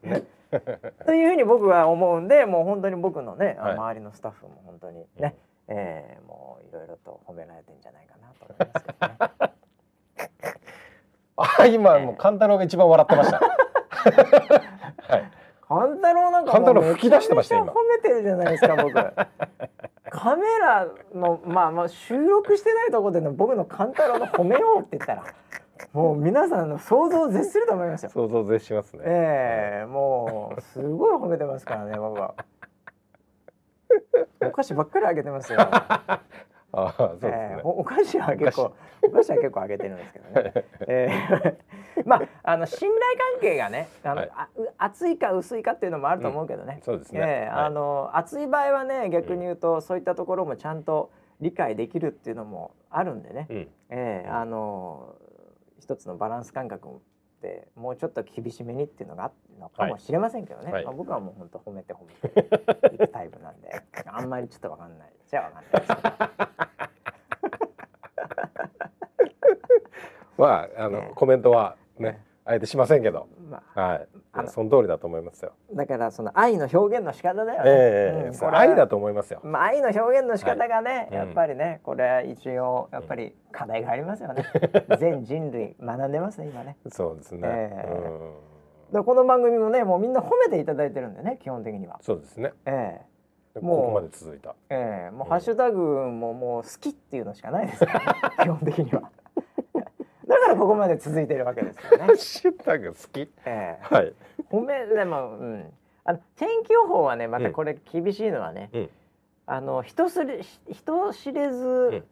[SPEAKER 1] というふうに僕は思うんでもう本当に僕のね、あ
[SPEAKER 2] はい。
[SPEAKER 1] 周りのスタッフも本当にね、えーもういろいろと褒められてんじゃないかなと思いますけどね。
[SPEAKER 2] あ今もう勘太郎が一番笑ってました はい
[SPEAKER 1] 勘太郎なんか
[SPEAKER 2] 勘太郎吹き出してました
[SPEAKER 1] 褒めてるじゃないですか僕。カメラのまあまあ収録してないところでの僕の勘太郎の褒めようって言ったらもう皆さんの想像を絶すると思いますよ。
[SPEAKER 2] 想像絶しますね。
[SPEAKER 1] ええもうすごい褒めてますからね僕は。お菓子ばっかりあげてますよ。
[SPEAKER 2] ああ、そうです
[SPEAKER 1] え
[SPEAKER 2] ね
[SPEAKER 1] え。おお菓子は結構お菓子は結構あげてるんですけどね。ええまああの信頼関係がねあの、
[SPEAKER 2] はい
[SPEAKER 1] あう厚いか薄いかっていうのもあると思うけどね。
[SPEAKER 2] そうですね。
[SPEAKER 1] ええ
[SPEAKER 2] はい
[SPEAKER 1] あの熱い場合はね逆に言うと、そういったところもちゃんと理解できるっていうのもあるんでね、
[SPEAKER 2] うん、
[SPEAKER 1] ええあの一つのバランス感覚ってもうちょっと厳しめにっていうのがあるのかもしれませんけどね、
[SPEAKER 2] はい。
[SPEAKER 1] まあ、僕はもう本当褒めて褒めていくタイプなんで あんまりちょっとわかんないじゃあわかんないですけど。
[SPEAKER 2] まああの、
[SPEAKER 1] ね。
[SPEAKER 2] コメントは
[SPEAKER 1] ね
[SPEAKER 2] ね、あえてしませんけど、
[SPEAKER 1] ま
[SPEAKER 2] はい。
[SPEAKER 1] あの
[SPEAKER 2] その通りだと思いますよ。
[SPEAKER 1] あ、だからその愛の表現の仕方だよね、
[SPEAKER 2] ええ
[SPEAKER 1] うんこれ
[SPEAKER 2] 愛だと思いますよ。
[SPEAKER 1] まあ、愛の表現の仕方がね、
[SPEAKER 2] い
[SPEAKER 1] やっぱりねこれは一応やっぱり課題がありますよね、全人類学んでますね今ね
[SPEAKER 2] そうですね。
[SPEAKER 1] ええ
[SPEAKER 2] うん
[SPEAKER 1] この番組もねもうみんな褒めていただいてるんでね基本的には
[SPEAKER 2] そうですね。
[SPEAKER 1] ええ
[SPEAKER 2] こ
[SPEAKER 1] もう
[SPEAKER 2] こまで続いた。
[SPEAKER 1] ええもう
[SPEAKER 2] うん
[SPEAKER 1] ハッシュタグももう好きっていうのしかないですね、基本的にはだからここまで続いてるわけですよね
[SPEAKER 2] ハッ、シュタグ好き。
[SPEAKER 1] ええ
[SPEAKER 2] はい。
[SPEAKER 1] 褒めでもうんあの天気予報はねまたこれ厳しいのはね、
[SPEAKER 2] うん。
[SPEAKER 1] あの人すれ人知れず
[SPEAKER 2] ん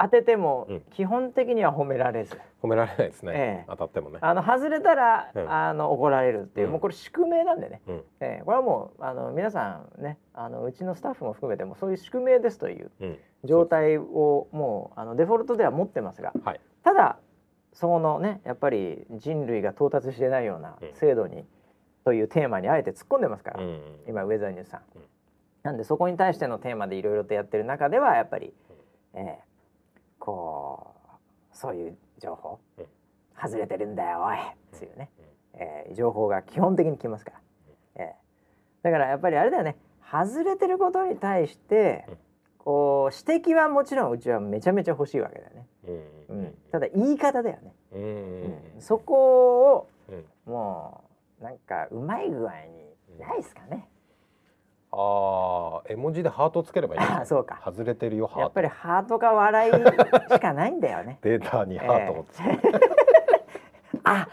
[SPEAKER 1] 当てても
[SPEAKER 2] うん
[SPEAKER 1] 基本的には褒められず、
[SPEAKER 2] 褒められないですね。
[SPEAKER 1] ええ
[SPEAKER 2] 当たってもね。
[SPEAKER 1] あの外れたら、
[SPEAKER 2] うん
[SPEAKER 1] あの怒られるっていう、
[SPEAKER 2] うん
[SPEAKER 1] もうこれ宿命なんでね、
[SPEAKER 2] うん。
[SPEAKER 1] ええこれはもうあの皆さんねあのうちのスタッフも含めてもそういう宿命ですという
[SPEAKER 2] うん。
[SPEAKER 1] 状態をもうあのデフォルトでは持ってますが
[SPEAKER 2] はい。
[SPEAKER 1] ただそのねやっぱり人類が到達してないような
[SPEAKER 2] うん。
[SPEAKER 1] 制度に、というテーマにあえて突っ込んでますから、
[SPEAKER 2] うん。
[SPEAKER 1] 今ウェザーニュースさん、
[SPEAKER 2] うん。
[SPEAKER 1] なんでそこに対してのテーマでいろいろとやってる中ではやっぱり、ええこうそういう情報、
[SPEAKER 2] うん。
[SPEAKER 1] 外れてるんだよおいっていうね、ええ情報が基本的に来ますから、ええだからやっぱりあれだよね外れてることに対して、
[SPEAKER 2] うん。
[SPEAKER 1] こう指摘はもちろんうちはめちゃめちゃ欲しいわけだよね、ただ言い方だよね、
[SPEAKER 2] うん。
[SPEAKER 1] うんそこを
[SPEAKER 2] うん。
[SPEAKER 1] もうなんかうまい具合にないですかね、
[SPEAKER 2] ああ、絵文字でハートつければいい
[SPEAKER 1] ああ そうか
[SPEAKER 2] 外れてるよハート。
[SPEAKER 1] やっぱりハートか笑いしかないんだよね。
[SPEAKER 2] データにハートをつけ。
[SPEAKER 1] あ、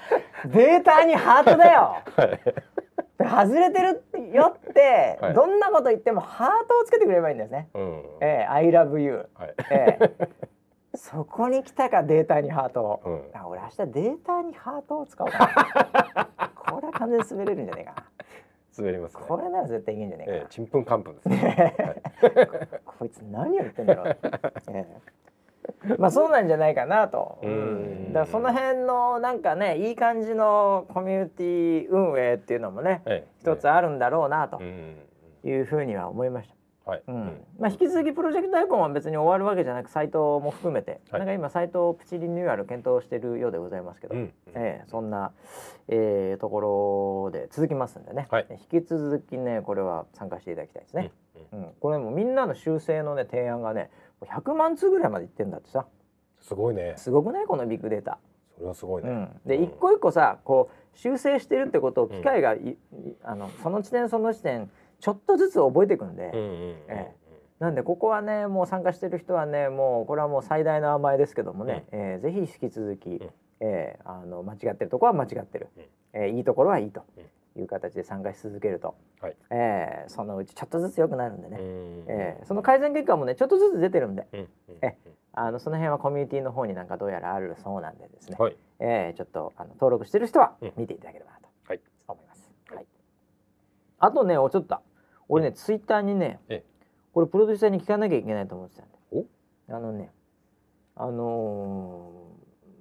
[SPEAKER 1] データにハートだよ。
[SPEAKER 2] はい。
[SPEAKER 1] 外れてるよって、
[SPEAKER 2] はい
[SPEAKER 1] どんなこと言ってもハートをつけてくれればいいんですね。
[SPEAKER 2] うん。
[SPEAKER 1] ええ I love you。
[SPEAKER 2] はい。
[SPEAKER 1] ええそこに来たかデータにハートを。
[SPEAKER 2] うん。
[SPEAKER 1] あ俺明日データにハートを使おうかな。これは完全に滑れるんじゃないかな。
[SPEAKER 2] 滑りますね。
[SPEAKER 1] これなら絶対いけんじゃないかな。
[SPEAKER 2] ええ、ちんぷんかんぷんですね。
[SPEAKER 1] こいつ何を言ってんだろう、ええまあそうなんじゃないかなと、
[SPEAKER 2] うん
[SPEAKER 1] だからその辺のなんかねいい感じのコミュニティ運営っていうのもね
[SPEAKER 2] ええ
[SPEAKER 1] 一つあるんだろうなと
[SPEAKER 2] うん。
[SPEAKER 1] いうふうには思いました。
[SPEAKER 2] はい。
[SPEAKER 1] うんまあ、引き続きプロジェクトアイコンは別に終わるわけじゃなくサイトも含めて、
[SPEAKER 2] はい
[SPEAKER 1] なんか今サイトをプチリニューアル検討しているようでございますけど、
[SPEAKER 2] うん。
[SPEAKER 1] ええそんな、えーところで続きますんでね、
[SPEAKER 2] はい
[SPEAKER 1] 引き続きねこれは参加していただきたいですね。
[SPEAKER 2] うん
[SPEAKER 1] うん、これもみんなの修正のね提案がね100万通ぐらいまでいってんだってさ
[SPEAKER 2] すごいね。
[SPEAKER 1] すごくない？このビッグデータ。
[SPEAKER 2] それはすごいうね。
[SPEAKER 1] ん、で
[SPEAKER 2] うん
[SPEAKER 1] 一個一個さこう修正してるってことを機械がい、いあのその地点その地点ちょっとずつ覚えていくんで、
[SPEAKER 2] うんうんうん
[SPEAKER 1] えなんでここはねもう参加してる人はねもうこれはもう最大の甘えですけどもね、えーぜひ引き続き、
[SPEAKER 2] ん。
[SPEAKER 1] えーあの間違ってるところは間違ってる、
[SPEAKER 2] うん。
[SPEAKER 1] えーいいところはいいという形で参加し続けると、
[SPEAKER 2] はい。
[SPEAKER 1] えーそのうちちょっとずつ良くなるんでね、
[SPEAKER 2] うん
[SPEAKER 1] えーその改善結果もねちょっとずつ出てるんで。
[SPEAKER 2] うんうん
[SPEAKER 1] えあのその辺はコミュニティの方になんかどうやらあるそうなんでですね、
[SPEAKER 2] はい。
[SPEAKER 1] えーちょっとあの登録してる人は
[SPEAKER 2] うん。
[SPEAKER 1] 見ていただければなと
[SPEAKER 2] はい。
[SPEAKER 1] 思います。はい、あとねおちょっと。俺ねツイッターにね
[SPEAKER 2] え。え
[SPEAKER 1] これプロデューサーに聞かなきゃいけないと思ってたんで
[SPEAKER 2] お？
[SPEAKER 1] あのねあの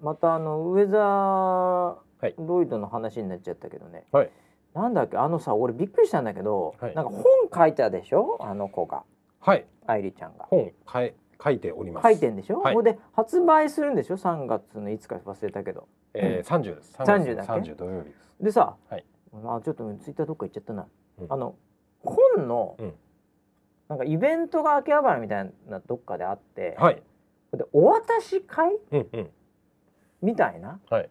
[SPEAKER 1] ーまたあのウェザ
[SPEAKER 2] はい
[SPEAKER 1] ーロイドの話になっちゃったけどね、
[SPEAKER 2] はい。
[SPEAKER 1] なんだっけ？あのさ俺びっくりしたんだけど、
[SPEAKER 2] はい。
[SPEAKER 1] なんか本書いたでしょ？あの子が。
[SPEAKER 2] はい。
[SPEAKER 1] 愛梨ちゃんが。
[SPEAKER 2] 本かえ書いております。
[SPEAKER 1] 書いてんでしょ、
[SPEAKER 2] はい。
[SPEAKER 1] で発売するんでしょ？3月のいつか忘れたけど。
[SPEAKER 2] えー、30です。
[SPEAKER 1] 30だっけ
[SPEAKER 2] ？30土曜日です。
[SPEAKER 1] でさ、
[SPEAKER 2] はい。
[SPEAKER 1] あちょっとツイッターどっか行っちゃったな、
[SPEAKER 2] うん
[SPEAKER 1] あの本の、
[SPEAKER 2] うん。
[SPEAKER 1] なんかイベントが秋葉原みたいなどっかであって、
[SPEAKER 2] はい。
[SPEAKER 1] でお渡し会？
[SPEAKER 2] うんうん。
[SPEAKER 1] みたいな？
[SPEAKER 2] はい。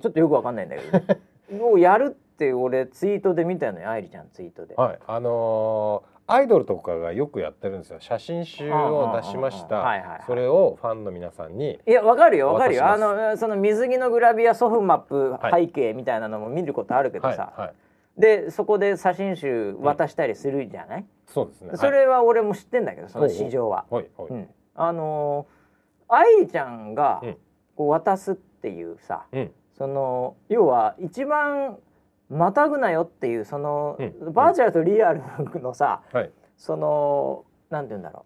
[SPEAKER 1] ちょっとよくわかんないんだけど。をやるって俺ツイートで見たのよ愛梨ちゃんツイートで。
[SPEAKER 2] はい。あのーアイドルとかがよくやってるんですよ。写真集を出しました。それをファンの皆さんに。
[SPEAKER 1] いやわかるよわかるよ。あのその水着のグラビアソフマップ
[SPEAKER 2] はい。
[SPEAKER 1] 背景みたいなのも見ることあるけど
[SPEAKER 2] はい
[SPEAKER 1] さ、
[SPEAKER 2] はい
[SPEAKER 1] でそこで写真集渡したりするじゃない、
[SPEAKER 2] そうですね。
[SPEAKER 1] それは俺も知ってんだけどその市場は。あのー愛理ちゃんが
[SPEAKER 2] うん。
[SPEAKER 1] こう渡すっていうさ、
[SPEAKER 2] うん。
[SPEAKER 1] その要は一番またぐなよっていうその、
[SPEAKER 2] うん。
[SPEAKER 1] バーチャルとリアルのさ、
[SPEAKER 2] はい。
[SPEAKER 1] そのなんて言うんだろ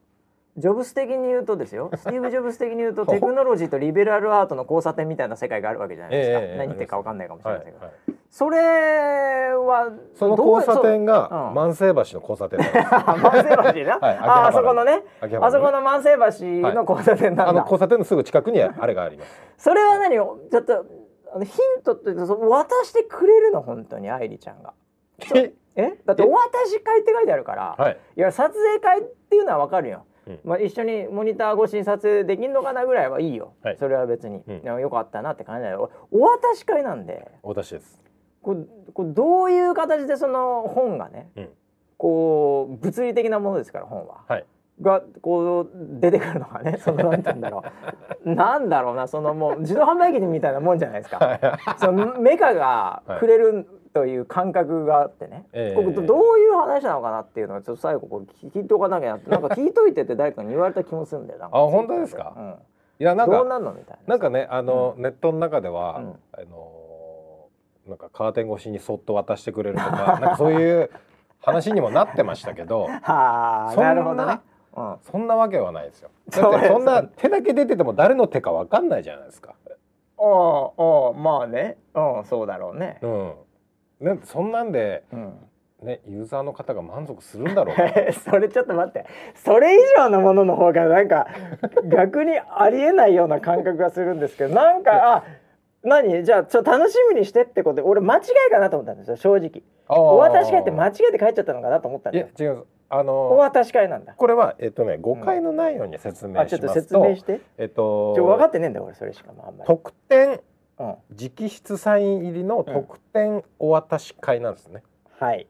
[SPEAKER 1] う。ジョブス的に言うとですよ。スティーブ・ジョブス的に言うとテクノロジーとリベラルアートの交差点みたいな世界があるわけじゃないですか、
[SPEAKER 2] ええ
[SPEAKER 1] 何言ってるかわかんないかもしれ
[SPEAKER 2] はい
[SPEAKER 1] ませんけど、
[SPEAKER 2] はい
[SPEAKER 1] それは
[SPEAKER 2] その交差点が万世橋の交差点
[SPEAKER 1] 万世橋な、
[SPEAKER 2] はい
[SPEAKER 1] ああそこのね
[SPEAKER 2] 秋葉原
[SPEAKER 1] あそこの万世橋の交差点なんだ、
[SPEAKER 2] あの交差点のすぐ近くにあれがあります。
[SPEAKER 1] それは何をちょっとあのヒントって渡してくれるの本当に愛理ちゃんが。
[SPEAKER 2] え？
[SPEAKER 1] え？だってお渡し会って書いてあるから、
[SPEAKER 2] はい。
[SPEAKER 1] いや撮影会っていうのはわかるよ、
[SPEAKER 2] うん。
[SPEAKER 1] まあ、一緒にモニター越しに撮影できんのかなぐらいはいいよ、
[SPEAKER 2] はい。
[SPEAKER 1] それは別に、
[SPEAKER 2] うん
[SPEAKER 1] よかったなって感じだよ。お渡し会なんで。
[SPEAKER 2] お出しです
[SPEAKER 1] こうこうどういう形でその本がね、
[SPEAKER 2] うん。
[SPEAKER 1] こう物理的なものですから本は。
[SPEAKER 2] はい。
[SPEAKER 1] がこう出てくるのがね そのなんて言うんだろう。なんだろうなそのもう自動販売機みたいなもんじゃないですか。そのメカがくれるという感覚があってね、
[SPEAKER 2] ええ。
[SPEAKER 1] ここどういう話なのかなっていうのはちょっと最後こう聞いておかなきゃなってなんか 聞いといてって誰かに言われた気もするんだよな。
[SPEAKER 2] あ本当ですか？
[SPEAKER 1] うん、
[SPEAKER 2] いやなんか
[SPEAKER 1] どうなんのみたいな。
[SPEAKER 2] なんかねあの、ネットの中では、
[SPEAKER 1] うん。
[SPEAKER 2] あのなんかカーテン越しにそっと渡してくれるとか なんかそういう話にもなってましたけど
[SPEAKER 1] は あ
[SPEAKER 2] そんな
[SPEAKER 1] なるほどね。うん。
[SPEAKER 2] そんなわけはないですよ。だってそんな手だけ出てても誰の手かわかんないじゃないですか。
[SPEAKER 1] ああまあね。うんそうだろうね。
[SPEAKER 2] うん。ねそんなんで
[SPEAKER 1] うん。
[SPEAKER 2] ねユーザーの方が満足するんだろうか
[SPEAKER 1] それちょっと待って。それ以上のものの方がなんか逆にありえないような感覚がするんですけどなんかあ何？じゃあちょっと楽しみにしてってことで俺間違いかなと思ったんですよ正直。お
[SPEAKER 2] お
[SPEAKER 1] 渡し会って間違えて帰っちゃったのかなと思ったん
[SPEAKER 2] い
[SPEAKER 1] だよ。
[SPEAKER 2] や違うあ
[SPEAKER 1] お
[SPEAKER 2] の
[SPEAKER 1] 渡し会なんだ。
[SPEAKER 2] これはえっとね誤解のないように説明
[SPEAKER 1] あちょっと
[SPEAKER 2] しますと
[SPEAKER 1] 説明して。
[SPEAKER 2] えっと
[SPEAKER 1] ちょ分かってねえんだよ俺それしかもあんまり、
[SPEAKER 2] 特典
[SPEAKER 1] うん、
[SPEAKER 2] 直筆サイン入りの特典お渡し会なんですね、
[SPEAKER 1] はい。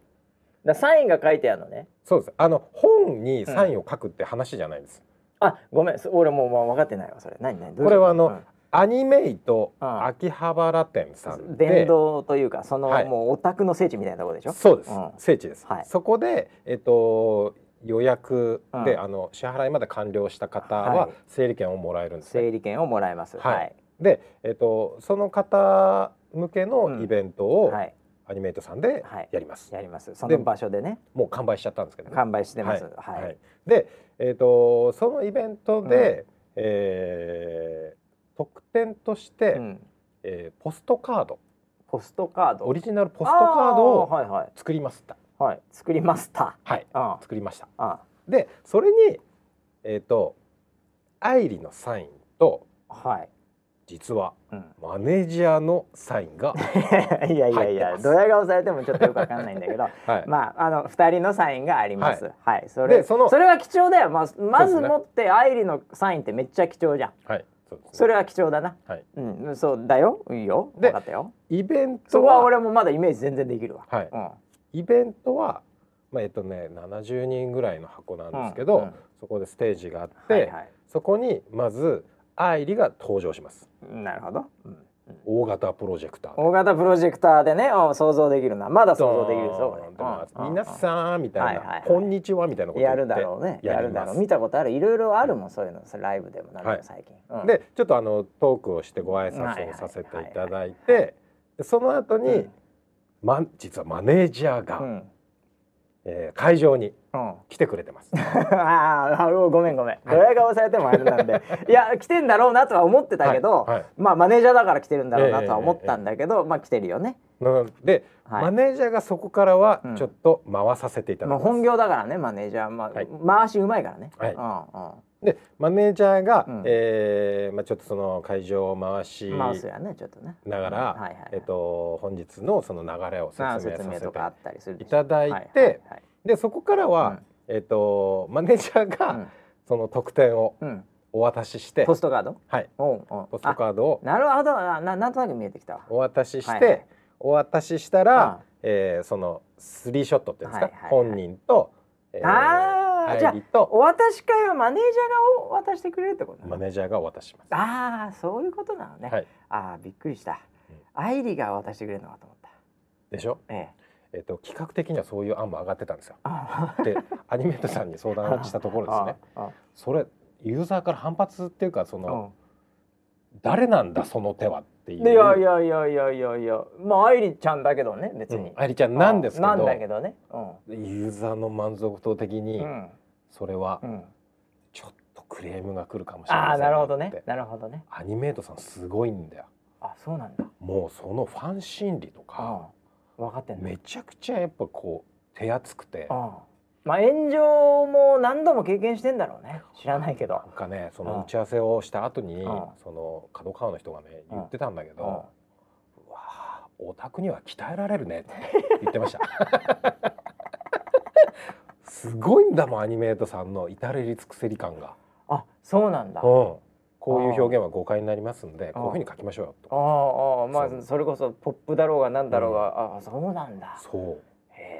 [SPEAKER 1] だサインが書いてあるのね。
[SPEAKER 2] そうです。あの本にサインを書くって話じゃないです、
[SPEAKER 1] あごめん。そ俺もう分かってないわそれ。何何？どういうと？
[SPEAKER 2] これはあの
[SPEAKER 1] うん
[SPEAKER 2] アニメイト
[SPEAKER 1] うん
[SPEAKER 2] 秋葉原店さんで。
[SPEAKER 1] 殿堂というかその、
[SPEAKER 2] はい。
[SPEAKER 1] もうオタクの聖地みたいなところでしょ？
[SPEAKER 2] そうです、
[SPEAKER 1] うん。
[SPEAKER 2] 聖地です、
[SPEAKER 1] はい。
[SPEAKER 2] そこでえっと予約で、
[SPEAKER 1] うん。
[SPEAKER 2] あの支払いまで完了した方
[SPEAKER 1] は
[SPEAKER 2] はい。整理券をもらえるんですね、
[SPEAKER 1] 整理券をもらえます。
[SPEAKER 2] はい。でえっとその方向け
[SPEAKER 1] うん。
[SPEAKER 2] のイベントを
[SPEAKER 1] はい。
[SPEAKER 2] アニメイトさんで
[SPEAKER 1] はい。
[SPEAKER 2] やります、
[SPEAKER 1] やります。その場所でね。
[SPEAKER 2] もう完売しちゃったんですけどね、
[SPEAKER 1] 完売してます。
[SPEAKER 2] はい。
[SPEAKER 1] はい、
[SPEAKER 2] で、えー、とそのイベントで、えー特典として、
[SPEAKER 1] うん。
[SPEAKER 2] えーポストカード。
[SPEAKER 1] ポストカード。
[SPEAKER 2] オリジナルポストカードを作りました。
[SPEAKER 1] はい。作りました。
[SPEAKER 2] はい。
[SPEAKER 1] あ
[SPEAKER 2] 作りました。
[SPEAKER 1] あ
[SPEAKER 2] でそれにえっ、と愛理のサインと
[SPEAKER 1] はい、
[SPEAKER 2] 実は
[SPEAKER 1] うん、
[SPEAKER 2] マネージャーのサインが、
[SPEAKER 1] いやいやいやドヤ顔されてもちょっとよくわかんないんだけど
[SPEAKER 2] はい。
[SPEAKER 1] まああの二人のサインがあります。はい、それ
[SPEAKER 2] でその
[SPEAKER 1] それは貴重だよ。まあまず
[SPEAKER 2] そうですね。
[SPEAKER 1] もって愛理のサインってめっちゃ貴重じゃん。
[SPEAKER 2] はいそうですね。
[SPEAKER 1] それは貴重だな。
[SPEAKER 2] はい、
[SPEAKER 1] うん。そうだよ。いいよ。
[SPEAKER 2] で
[SPEAKER 1] 分かったよ。
[SPEAKER 2] イベントは？
[SPEAKER 1] 俺もまだイメージ全然できるわ。
[SPEAKER 2] はい。
[SPEAKER 1] うん。
[SPEAKER 2] イベントはまあえっ、とね70人ぐらいの箱なんですけど、
[SPEAKER 1] うんうん
[SPEAKER 2] そこでステージがあって、
[SPEAKER 1] はいはい。
[SPEAKER 2] そこにまず愛理が登場します。
[SPEAKER 1] なるほど、うん
[SPEAKER 2] 大型プロジェクターで。
[SPEAKER 1] 大型プロジェクターでねお想像できるな。まだ想像できるぞ俺
[SPEAKER 2] ドーンって
[SPEAKER 1] うん。
[SPEAKER 2] 皆さんみたいな、こんにちはみたいなこと
[SPEAKER 1] やるだろうね。やるだろう。見たことある？いろいろあるもんそういうの。ライブでもなんで
[SPEAKER 2] はい。
[SPEAKER 1] も最近、うん。
[SPEAKER 2] でちょっとあのトークをしてご挨拶をさせていただいてでその後に、
[SPEAKER 1] うん。
[SPEAKER 2] ま、実はマネージャーが、
[SPEAKER 1] うん
[SPEAKER 2] えー会場に
[SPEAKER 1] うん。
[SPEAKER 2] 来てくれてます。
[SPEAKER 1] ああごめんごめん。ドヤ顔されてもあれなんで。いや来てんだろうなとは思ってたけど、
[SPEAKER 2] はいはい。
[SPEAKER 1] まあマネージャーだから来てるんだろうなとは思ったんだけど、まあ来てるよね。
[SPEAKER 2] で、
[SPEAKER 1] はい。
[SPEAKER 2] マネージャーがそこからは
[SPEAKER 1] うん。
[SPEAKER 2] ちょっと回させていただきます。
[SPEAKER 1] もう本業だからねマネージャー、まあ
[SPEAKER 2] はい。
[SPEAKER 1] 回しうまいからね、
[SPEAKER 2] はい。
[SPEAKER 1] うんうん
[SPEAKER 2] でマネージャーが、
[SPEAKER 1] うん。
[SPEAKER 2] えーまあ、ちょっとその会場を回し
[SPEAKER 1] 回すやねちょっとね。
[SPEAKER 2] ながら、えっと本日のその流れを説
[SPEAKER 1] まあ
[SPEAKER 2] 明させ
[SPEAKER 1] 説明とかあったりする
[SPEAKER 2] ていただいて、でそこからは、
[SPEAKER 1] うん。
[SPEAKER 2] えっとマネージャーが、その特典をお渡しして、
[SPEAKER 1] ポストカード？
[SPEAKER 2] はい、ポストカードを
[SPEAKER 1] あなるほど。なななんとなく見えてきたわ。
[SPEAKER 2] お渡しして、
[SPEAKER 1] はいはい。
[SPEAKER 2] お渡ししたら、
[SPEAKER 1] うん。
[SPEAKER 2] えーそのスリーショットっていうんですか、
[SPEAKER 1] はいはいはい
[SPEAKER 2] 本人と、え
[SPEAKER 1] あーじゃあお渡し会はマネージャーが渡してくれるってこと
[SPEAKER 2] マネージャーがお渡しします。
[SPEAKER 1] ああそういうことなのね、
[SPEAKER 2] はい。
[SPEAKER 1] ああびっくりした。
[SPEAKER 2] うん。
[SPEAKER 1] 愛理が渡してくれるのかと思った。
[SPEAKER 2] でしょ？
[SPEAKER 1] ええ。
[SPEAKER 2] えっと企画的にはそういう案も上がってたんですよ。
[SPEAKER 1] あ
[SPEAKER 2] でアニメートさんに相談したところですね。
[SPEAKER 1] あ
[SPEAKER 2] それユーザーから反発っていうかそ
[SPEAKER 1] あ
[SPEAKER 2] の誰なんだその手はっていう。
[SPEAKER 1] でいやいやいやいやいやいやまあ愛理ちゃんだけどね別に、
[SPEAKER 2] うんちゃんなんですけど。
[SPEAKER 1] なんだけどね。
[SPEAKER 2] ユーザーの満足度的
[SPEAKER 1] う
[SPEAKER 2] に
[SPEAKER 1] ん、うん。
[SPEAKER 2] それは
[SPEAKER 1] うん、
[SPEAKER 2] ちょっとクレームが来るかもしれません。
[SPEAKER 1] ああなるほどね。なるほどね。
[SPEAKER 2] アニメートさんすごいんだよ。
[SPEAKER 1] あそうなんだ。
[SPEAKER 2] もうそのファン心理とか
[SPEAKER 1] うん。分かってんの
[SPEAKER 2] めちゃくちゃやっぱこう手厚くて
[SPEAKER 1] うんまあ炎上も何度も経験してんだろうね。知らないけど。
[SPEAKER 2] なんかねそ
[SPEAKER 1] うん。
[SPEAKER 2] の打ち合わせをした後に
[SPEAKER 1] うん。
[SPEAKER 2] その角川の人がね言ってたんだけど
[SPEAKER 1] うん。
[SPEAKER 2] うわあオタクには鍛えられるねって言ってました。すごいんだもんアニメートさんの至れり尽くせり感が。
[SPEAKER 1] あそうなんだ。
[SPEAKER 2] うん。こういう表現は誤解になりますんでこういうふうに書きましょうよ
[SPEAKER 1] あ
[SPEAKER 2] と
[SPEAKER 1] あああまあそれこそポップだろうがなんだろうが、ああそうなんだ。
[SPEAKER 2] そう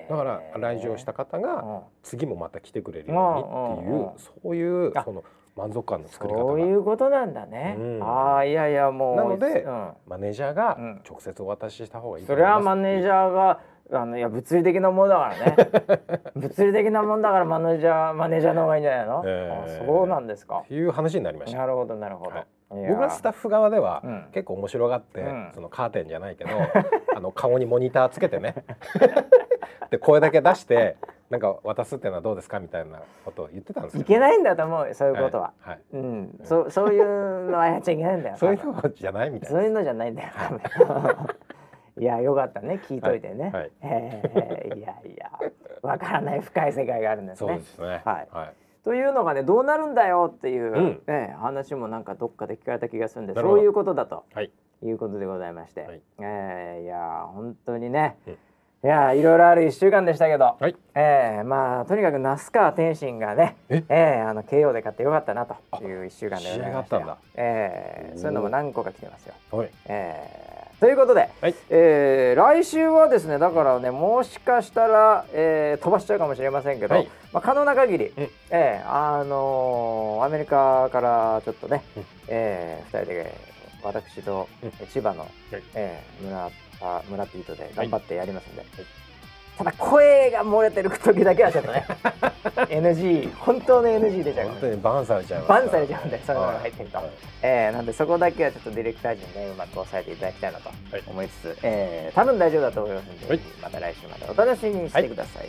[SPEAKER 2] だから来場した方が
[SPEAKER 1] うん。
[SPEAKER 2] 次もまた来てくれるようにってい
[SPEAKER 1] う
[SPEAKER 2] そういう
[SPEAKER 1] あ
[SPEAKER 2] その満足感の作り方
[SPEAKER 1] そうい
[SPEAKER 2] が
[SPEAKER 1] うことなんだね、
[SPEAKER 2] うん。
[SPEAKER 1] ああいやいやもう
[SPEAKER 2] なので
[SPEAKER 1] うん、
[SPEAKER 2] マネージャーが
[SPEAKER 1] うん。
[SPEAKER 2] 直接お渡しした方がいいと
[SPEAKER 1] それはマネージャーがあのいや物理的なものだからね。物理的なもんだから マネージャーマネージャーの方がいいんじゃないの、
[SPEAKER 2] ええ
[SPEAKER 1] あそうなんですか。
[SPEAKER 2] っていう話になりました。
[SPEAKER 1] なるほどなるほど、
[SPEAKER 2] はい。僕らスタッフ側では
[SPEAKER 1] うん。
[SPEAKER 2] 結構面白がって、
[SPEAKER 1] うん。
[SPEAKER 2] そのカーテンじゃないけどあの顔にモニターつけてね で声だけ出してなんか渡すっていうのはどうですかみたいなことを言ってたんですよ
[SPEAKER 1] いけないんだと思うよそういうことは、
[SPEAKER 2] はい、はい。
[SPEAKER 1] うん。そうそういうのはやっちゃいけないんだよ
[SPEAKER 2] そういうのじゃないみたいな。
[SPEAKER 1] そういうのじゃないんだよい。やよかったね聞いといてね、
[SPEAKER 2] はいはい。
[SPEAKER 1] えーいやいや。わからない深い世界があるんです
[SPEAKER 2] そう
[SPEAKER 1] ね
[SPEAKER 2] ですね。
[SPEAKER 1] はい。
[SPEAKER 2] はい。
[SPEAKER 1] というのがねどうなるんだよっていう、
[SPEAKER 2] うん。
[SPEAKER 1] ええ話もなんかどっかで聞かれた気がするんでそういうことだと
[SPEAKER 2] はい。
[SPEAKER 1] いうことでございまして、
[SPEAKER 2] はい。
[SPEAKER 1] ええいやー本当にね、
[SPEAKER 2] うん
[SPEAKER 1] いやーいろいろある一週間でしたけど、
[SPEAKER 2] はい。
[SPEAKER 1] ええまあとにかく那須川天心がね
[SPEAKER 2] え？
[SPEAKER 1] ええあの KO で勝ってよかったなという一週間でございました
[SPEAKER 2] が
[SPEAKER 1] ええそういうのも何個か来てますよ。
[SPEAKER 2] はい。
[SPEAKER 1] えーということで、
[SPEAKER 2] はい。
[SPEAKER 1] えー来週はですねだからねもしかしたら、えー飛ばしちゃうかもしれませんけど、
[SPEAKER 2] はい。
[SPEAKER 1] まあ、可能な限り、
[SPEAKER 2] うん。
[SPEAKER 1] えーあのーアメリカからちょっとね、
[SPEAKER 2] うん。
[SPEAKER 1] えー、2人で私と、
[SPEAKER 2] うん。
[SPEAKER 1] 千葉の、
[SPEAKER 2] はい。
[SPEAKER 1] えー村あ村ピートで頑張ってやりますんで、ただ声が漏れてる時だけはちょっとね。NG 本当の NG 出ちゃう。か
[SPEAKER 2] 本
[SPEAKER 1] ら
[SPEAKER 2] 当にバンされちゃいますから
[SPEAKER 1] バンされちゃうんでそういうのが入ってると、
[SPEAKER 2] はい。
[SPEAKER 1] えーなんでそこだけはちょっとディレクター陣ねうまく抑えていただきたいなと
[SPEAKER 2] はい。
[SPEAKER 1] 思いつつ、えー多分大丈夫だと思いますので、
[SPEAKER 2] はい。
[SPEAKER 1] また来週までお楽しみにしてください